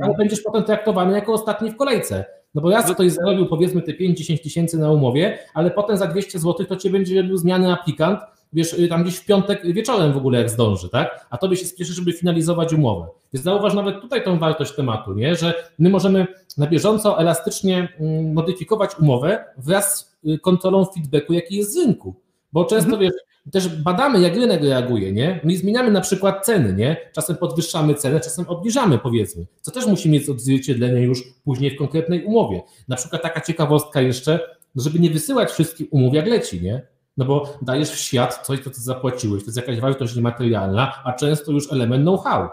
ale będziesz potem traktowany jako ostatni w kolejce. No bo raz ktoś zarobił powiedzmy te 5-10 tysięcy na umowie, ale potem za 200 zł to cię będzie robił zmiany aplikant, wiesz, tam gdzieś w piątek wieczorem w ogóle jak zdąży, tak? A tobie się spieszy, żeby finalizować umowę. Więc zauważ nawet tutaj tą wartość tematu, nie? Że my możemy na bieżąco elastycznie mm, modyfikować umowę wraz z y, kontrolą feedbacku, jaki jest z rynku. Bo często mhm. wiesz, też badamy, jak rynek reaguje, nie? My zmieniamy na przykład ceny, nie? Czasem podwyższamy cenę, czasem obniżamy, powiedzmy, co też musi mieć odzwierciedlenie już później w konkretnej umowie. Na przykład taka ciekawostka jeszcze, żeby nie wysyłać wszystkich umów jak leci, nie? No bo dajesz w świat coś, co ty zapłaciłeś, to jest jakaś wartość niematerialna, a często już element know-how.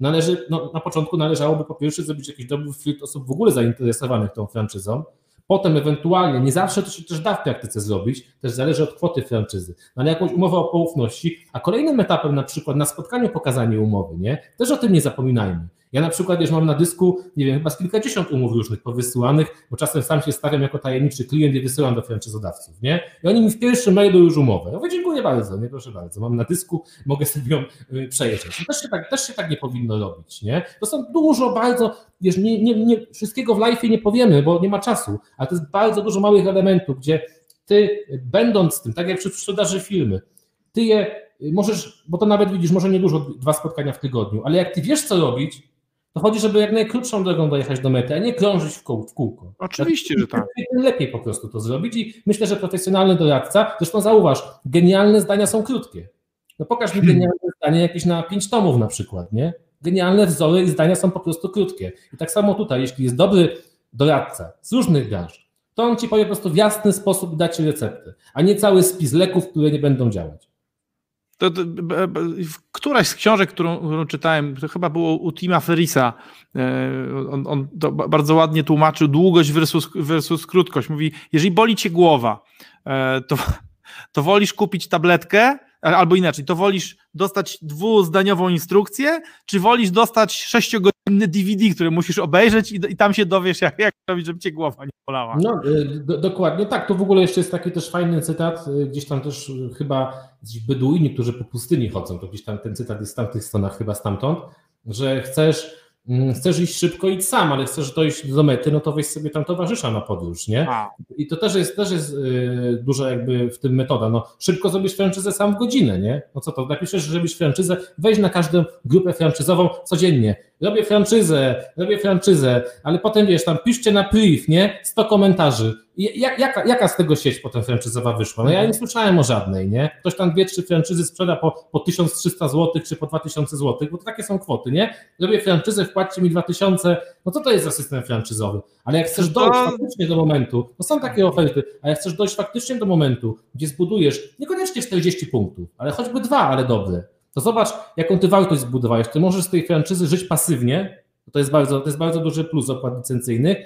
Należy, no, na początku należałoby po pierwsze zrobić jakiś dobry filtr osób w ogóle zainteresowanych tą franczyzą, Potem ewentualnie, nie zawsze to się też da w praktyce zrobić, też zależy od kwoty franczyzy, no ale jakąś umowę o poufności, a kolejnym etapem na przykład na spotkaniu pokazanie umowy, nie? Też o tym nie zapominajmy. Ja na przykład już mam na dysku, nie wiem, chyba z kilkadziesiąt umów różnych powysyłanych, bo czasem sam się stawiam jako tajemniczy klient i wysyłam do franczyzodawców, nie? I oni mi w pierwszym mailu już umowę. Ja mówię, dziękuję bardzo, nie proszę bardzo, mam na dysku, mogę sobie ją y, przejrzeć. Też się, tak, też się tak nie powinno robić, nie? To są dużo, bardzo, wiesz, nie, nie, nie, wszystkiego w live nie powiemy, bo nie ma czasu, ale to jest bardzo dużo małych elementów, gdzie ty, będąc tym, tak jak przy sprzedaży filmy, ty je y, możesz, bo to nawet widzisz, może nie dużo, dwa spotkania w tygodniu, ale jak ty wiesz, co robić, to chodzi, żeby jak najkrótszą drogą dojechać do mety, a nie krążyć w, kół, w kółko. Oczywiście, że tak. Lepiej po prostu to zrobić i myślę, że profesjonalny doradca, zresztą zauważ, genialne zdania są krótkie. No pokaż mi hmm. genialne zdanie jakieś na pięć tomów na przykład, nie? genialne wzory i zdania są po prostu krótkie. I tak samo tutaj, jeśli jest dobry doradca z różnych branż, to on ci powie po prostu w jasny sposób da ci receptę, a nie cały spis leków, które nie będą działać. To, to, któraś z książek, którą, którą, czytałem, to chyba było u Tima Ferisa, e, on, on to bardzo ładnie tłumaczył długość versus, versus krótkość. Mówi, jeżeli boli cię głowa, e, to, to wolisz kupić tabletkę, albo inaczej, to wolisz dostać dwuzdaniową instrukcję, czy wolisz dostać sześciogodzinny DVD, który musisz obejrzeć i, i tam się dowiesz, jak, jak robić, żeby cię głowa nie bolała. No, y, do, dokładnie tak. To w ogóle jeszcze jest taki też fajny cytat, y, gdzieś tam też y, chyba gdzieś beduini, którzy po pustyni chodzą, to gdzieś tam ten cytat jest w tamtych stronach chyba stamtąd, że chcesz chcesz iść szybko, idź sam, ale chcesz dojść do mety, no to weź sobie tam towarzysza na podróż, nie? A. I to też jest, też jest yy, duża jakby w tym metoda, no szybko zrobisz franczyzę sam w godzinę, nie? No co to, napiszesz, że robisz franczyzę, weź na każdą grupę franczyzową codziennie, robię franczyzę, robię franczyzę, ale potem wiesz, tam piszcie na priv, nie? 100 komentarzy, jak, jaka, jaka z tego sieć potem franczyzowa wyszła? No ja nie słyszałem o żadnej, nie? Ktoś tam dwie, trzy franczyzy sprzeda po, po 1300 zł czy po 2000 zł, bo to takie są kwoty, nie? Robię franczyzę, wpłaccie mi 2000, no co to jest za system franczyzowy? Ale jak chcesz dojść faktycznie do momentu, no są takie oferty, a jak chcesz dojść faktycznie do momentu, gdzie zbudujesz niekoniecznie 40 punktów, ale choćby dwa, ale dobre, to zobacz, jaką ty wartość zbudowałeś. Ty możesz z tej franczyzy żyć pasywnie, to jest bardzo, to jest bardzo duży plus opłat licencyjnych.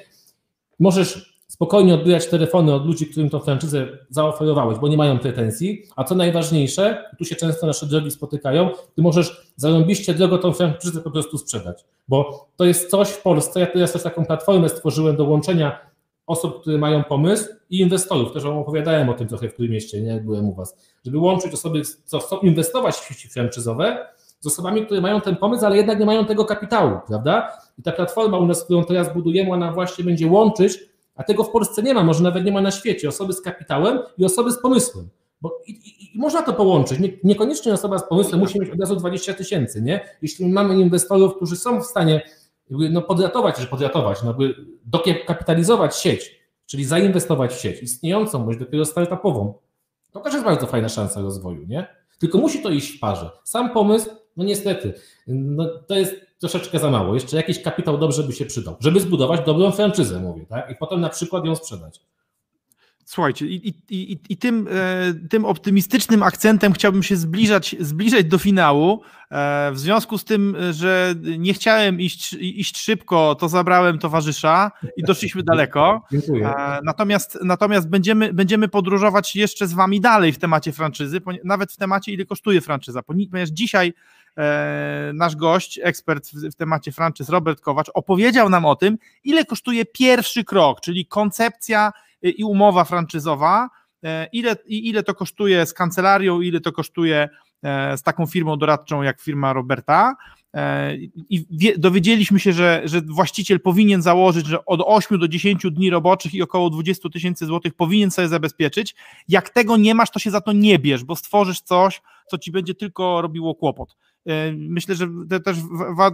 Możesz spokojnie odbierać telefony od ludzi, którym tą franczyzę zaoferowałeś, bo nie mają pretensji, a co najważniejsze, tu się często nasze drogi spotykają, ty możesz zarąbiście drogo tą franczyzę po prostu sprzedać, bo to jest coś w Polsce, ja teraz też taką platformę stworzyłem do łączenia osób, które mają pomysł i inwestorów, też wam opowiadałem o tym trochę w którym mieście, nie, jak byłem u was, żeby łączyć osoby, co chcą inwestować w sieci franczyzowe z osobami, które mają ten pomysł, ale jednak nie mają tego kapitału, prawda? I ta platforma u nas, którą teraz budujemy, ona właśnie będzie łączyć a tego w Polsce nie ma, może nawet nie ma na świecie. Osoby z kapitałem i osoby z pomysłem. Bo i, i, i można to połączyć. Nie, niekoniecznie osoba z pomysłem musi mieć od razu 20 tysięcy, nie? Jeśli mamy inwestorów, którzy są w stanie no, podratować, że podratować, no, dokapitalizować sieć, czyli zainwestować w sieć istniejącą, bądź dopiero startupową, to też jest bardzo fajna szansa rozwoju, nie? Tylko musi to iść w parze. Sam pomysł, no niestety, no, to jest troszeczkę za mało. Jeszcze jakiś kapitał dobrze by się przydał, żeby zbudować dobrą franczyzę, mówię, tak? I potem na przykład ją sprzedać. Słuchajcie, i, i, i tym, e, tym optymistycznym akcentem chciałbym się zbliżać, zbliżać do finału. E, w związku z tym, że nie chciałem iść, iść szybko, to zabrałem towarzysza i doszliśmy daleko. Dziękuję. E, natomiast, natomiast będziemy, będziemy podróżować jeszcze z Wami dalej w temacie franczyzy, nawet w temacie, ile kosztuje franczyza, ponieważ dzisiaj nasz gość, ekspert w, temacie franczyz, Robert Kowacz, opowiedział nam o tym, ile kosztuje pierwszy krok, czyli koncepcja i umowa franczyzowa, e, ile, ile to kosztuje z kancelarią, ile to kosztuje e, z taką firmą doradczą jak firma Roberta. I dowiedzieliśmy się, że, że właściciel powinien założyć, że od 8 do 10 dni roboczych i około 20 tysięcy złotych powinien sobie zabezpieczyć. Jak tego nie masz, to się za to nie bierz, bo stworzysz coś, co ci będzie tylko robiło kłopot. E, myślę, że to też wa,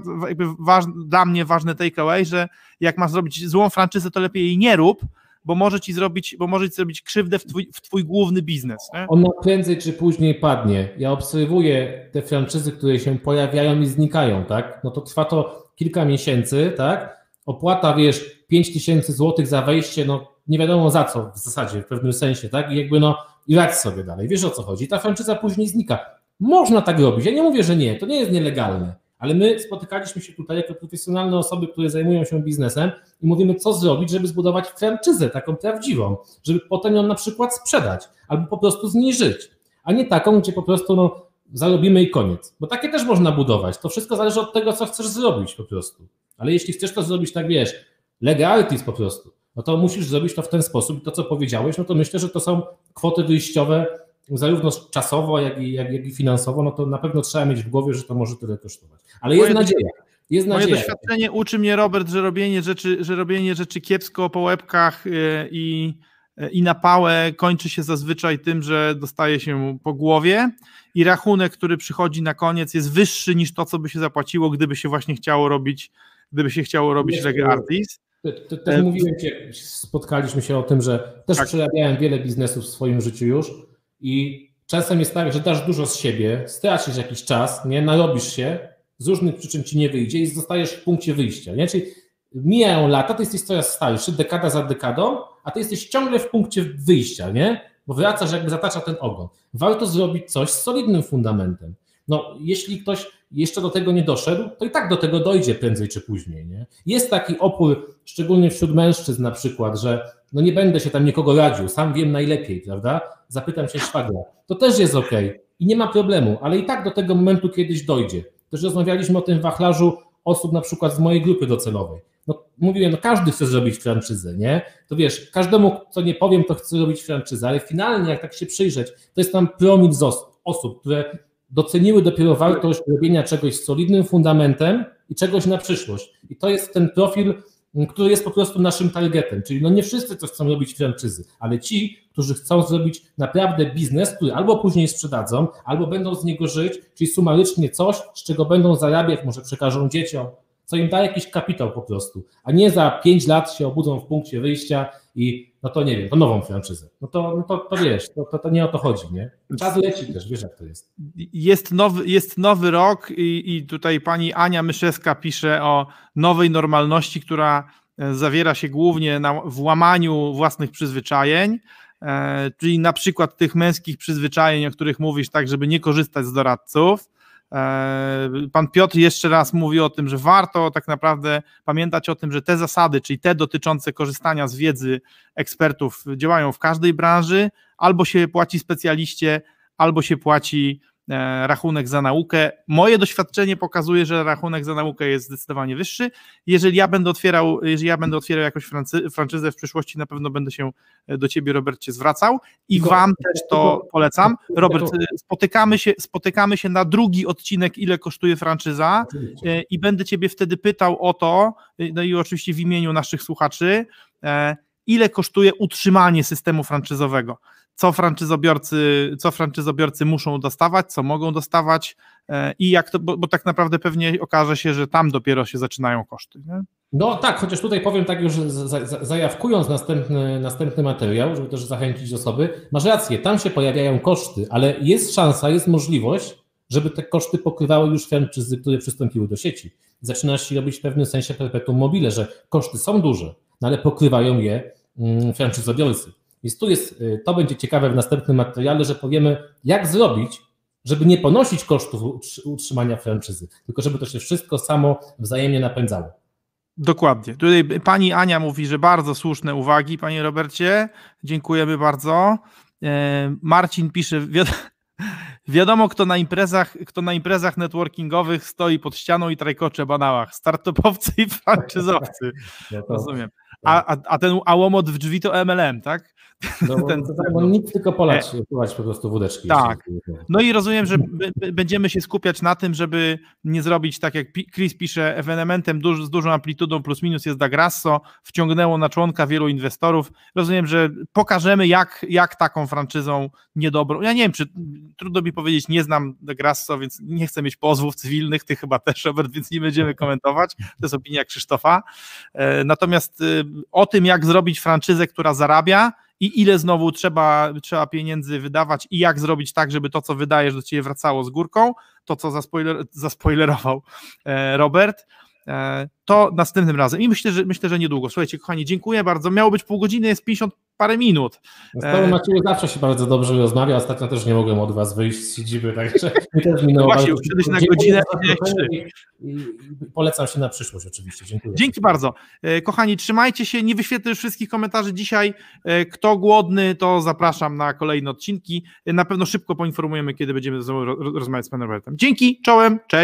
wa, dla mnie ważny takeaway, że jak masz zrobić złą franczyzę, to lepiej jej nie rób, bo może ci zrobić, bo może ci zrobić krzywdę w twój, w twój główny biznes. Nie? Ona prędzej czy później padnie. Ja obserwuję te franczyzy, które się pojawiają i znikają, tak? No to trwa to kilka miesięcy, tak? Opłata, wiesz, 5 tysięcy złotych za wejście, no nie wiadomo za co w zasadzie, w pewnym sensie, tak? I jakby no, i radź sobie dalej. Wiesz o co chodzi? Ta franczyza później znika. Można tak robić. Ja nie mówię, że nie, to nie jest nielegalne, ale my spotykaliśmy się tutaj jako profesjonalne osoby, które zajmują się biznesem i mówimy, co zrobić, żeby zbudować franczyzę taką prawdziwą, żeby potem ją na przykład sprzedać albo po prostu zniżyć, a nie taką, gdzie po prostu no, zarobimy i koniec. Bo takie też można budować. To wszystko zależy od tego, co chcesz zrobić po prostu. Ale jeśli chcesz to zrobić tak, wiesz, legalities po prostu, no to musisz zrobić to w ten sposób. To, co powiedziałeś, no to myślę, że to są kwoty wyjściowe zarówno czasowo, jak i, jak, jak i finansowo, no to na pewno trzeba mieć w głowie, że to może tyle kosztować. Ale jest moje nadzieja. Jest moje nadzieja. doświadczenie uczy mnie, Robert, że robienie rzeczy, że robienie rzeczy kiepsko po łebkach y, i, i na pałę kończy się zazwyczaj tym, że dostaje się po głowie i rachunek, który przychodzi na koniec jest wyższy niż to, co by się zapłaciło, gdyby się właśnie chciało robić, gdyby się chciało robić Artis. Też e, mówiłem spotkaliśmy się o tym, że też tak. przerabiałem wiele biznesów w swoim życiu już i czasem jest tak, że dasz dużo z siebie, stracisz jakiś czas, nie, narobisz się z różnych przyczyn ci nie wyjdzie i zostajesz w punkcie wyjścia. Nie? Czyli mijają lata, ty jesteś coraz starszy, dekada za dekadą, a ty jesteś ciągle w punkcie wyjścia, nie? Bo wracasz, jakby zatacza ten ogon. Warto zrobić coś z solidnym fundamentem. No, jeśli ktoś jeszcze do tego nie doszedł, to i tak do tego dojdzie prędzej czy później. Nie? Jest taki opór, szczególnie wśród mężczyzn na przykład, że no nie będę się tam nikogo radził, sam wiem najlepiej, prawda? Zapytam się szwagra. To też jest ok i nie ma problemu, ale i tak do tego momentu kiedyś dojdzie. Też rozmawialiśmy o tym wachlarzu osób na przykład z mojej grupy docelowej. No, mówiłem, no każdy chce zrobić franczyzę, nie? To wiesz, każdemu, co nie powiem, to chce robić franczyzę, ale finalnie, jak tak się przyjrzeć, to jest tam promil z osób, które doceniły dopiero wartość robienia czegoś z solidnym fundamentem i czegoś na przyszłość. I to jest ten profil, który jest po prostu naszym targetem. Czyli no nie wszyscy coś chcą robić franczyzy, ale ci, którzy chcą zrobić naprawdę biznes, który albo później sprzedadzą, albo będą z niego żyć, czyli sumarycznie coś, z czego będą zarabiać, może przekażą dzieciom, co im da jakiś kapitał po prostu, a nie za 5 lat się obudzą w punkcie wyjścia i no to nie wiem, to nową franczyzę. No to, no to, to wiesz, to, to, to, nie o to chodzi, nie? Czas leci też, wiesz jak to jest. Jest nowy, jest nowy rok i, i tutaj pani Ania Myszewska pisze o nowej normalności, która e, zawiera się głównie na, w łamaniu własnych przyzwyczajeń, e, czyli na przykład tych męskich przyzwyczajeń, o których mówisz, tak, żeby nie korzystać z doradców, pan Piotr jeszcze raz mówi o tym, że warto tak naprawdę pamiętać o tym, że te zasady, czyli te dotyczące korzystania z wiedzy ekspertów, działają w każdej branży, albo się płaci specjaliście, albo się płaci E, rachunek za naukę. Moje doświadczenie pokazuje, że rachunek za naukę jest zdecydowanie wyższy. Jeżeli ja będę otwierał, jeżeli ja będę otwierał jakąś franczyzę w przyszłości, na pewno będę się e, do ciebie, Robercie, zwracał i wam też to polecam. Robert, e, spotykamy się, spotykamy się na drugi odcinek, ile kosztuje franczyza i będę ciebie wtedy pytał o to, no i oczywiście w imieniu naszych słuchaczy, ile kosztuje utrzymanie systemu franczyzowego co franczyzobiorcy, co franczyzobiorcy muszą dostawać, co mogą dostawać e, i jak to, bo, bo tak naprawdę pewnie okaże się, że tam dopiero się zaczynają koszty. Nie? No tak, chociaż tutaj powiem tak już zajawkując następny, następny materiał, żeby też zachęcić osoby, masz rację, tam się pojawiają koszty, ale jest szansa, jest możliwość, żeby te koszty pokrywały już franczyzy, które przystąpiły do sieci. Zaczynasz się robić w pewnym sensie perpetuum mobile, że koszty są duże, no ale pokrywają je mm, franczyzobiorcy. Więc tu jest, y, to będzie ciekawe w następnym materiale, że powiemy, jak zrobić, żeby nie ponosić kosztów utrzymania franczyzy, tylko żeby to się wszystko samo wzajemnie napędzało. Dokładnie. Tutaj pani Ania mówi, że bardzo słuszne uwagi, panie Robercie. Dziękujemy bardzo. E, Marcin pisze, wiadomo, kto na imprezach, kto na imprezach networkingowych stoi pod ścianą i trajkocze banałach. Startupowcy i franczyzowcy. Ja Rozumiem. A, a, a ten ałomot w drzwi to MLM, tak? No, ten, tak, bo nic tylko polać, e, po prostu wódeczki. Tak. No i rozumiem, że będziemy się skupiać na tym, żeby nie zrobić tak jak Chris pisze, ewenementem duż, z dużą amplitudą plus minus jest Dagrasso, wciągnęło na członka wielu inwestorów. Rozumiem, że pokażemy jak, jak taką franczyzą niedobrą, ja nie wiem, czy trudno mi powiedzieć, nie znam Dagrasso, więc nie chcę mieć pozwów cywilnych, ty chyba też Robert, więc nie będziemy komentować, to jest opinia Krzysztofa. E, natomiast y, o tym jak zrobić franczyzę, która zarabia, i ile znowu trzeba, trzeba pieniędzy wydawać i jak zrobić tak, żeby to, co wydajesz, do ciebie wracało z górką, to, co zaspoiler, zaspoilerował e, Robert, e, to następnym razem. I myślę, że myślę, że niedługo. Słuchajcie, kochani, dziękuję bardzo. Miało być pół godziny, jest 50 parę minut. Z tobą e, zawsze się bardzo dobrze rozmawia. Ostatnio też nie mogłem od was wyjść z siedziby, także też minęło Właśnie, już kiedyś na godzinę. I, polecam się na przyszłość oczywiście. Dziękuję. Dzięki bardzo. E, kochani, trzymajcie się. Nie wyświetlę już wszystkich komentarzy dzisiaj. E, kto głodny, to zapraszam na kolejne odcinki. Na pewno szybko poinformujemy, kiedy będziemy rozmawiać z panem Robertem. Dzięki, czołem, cześć.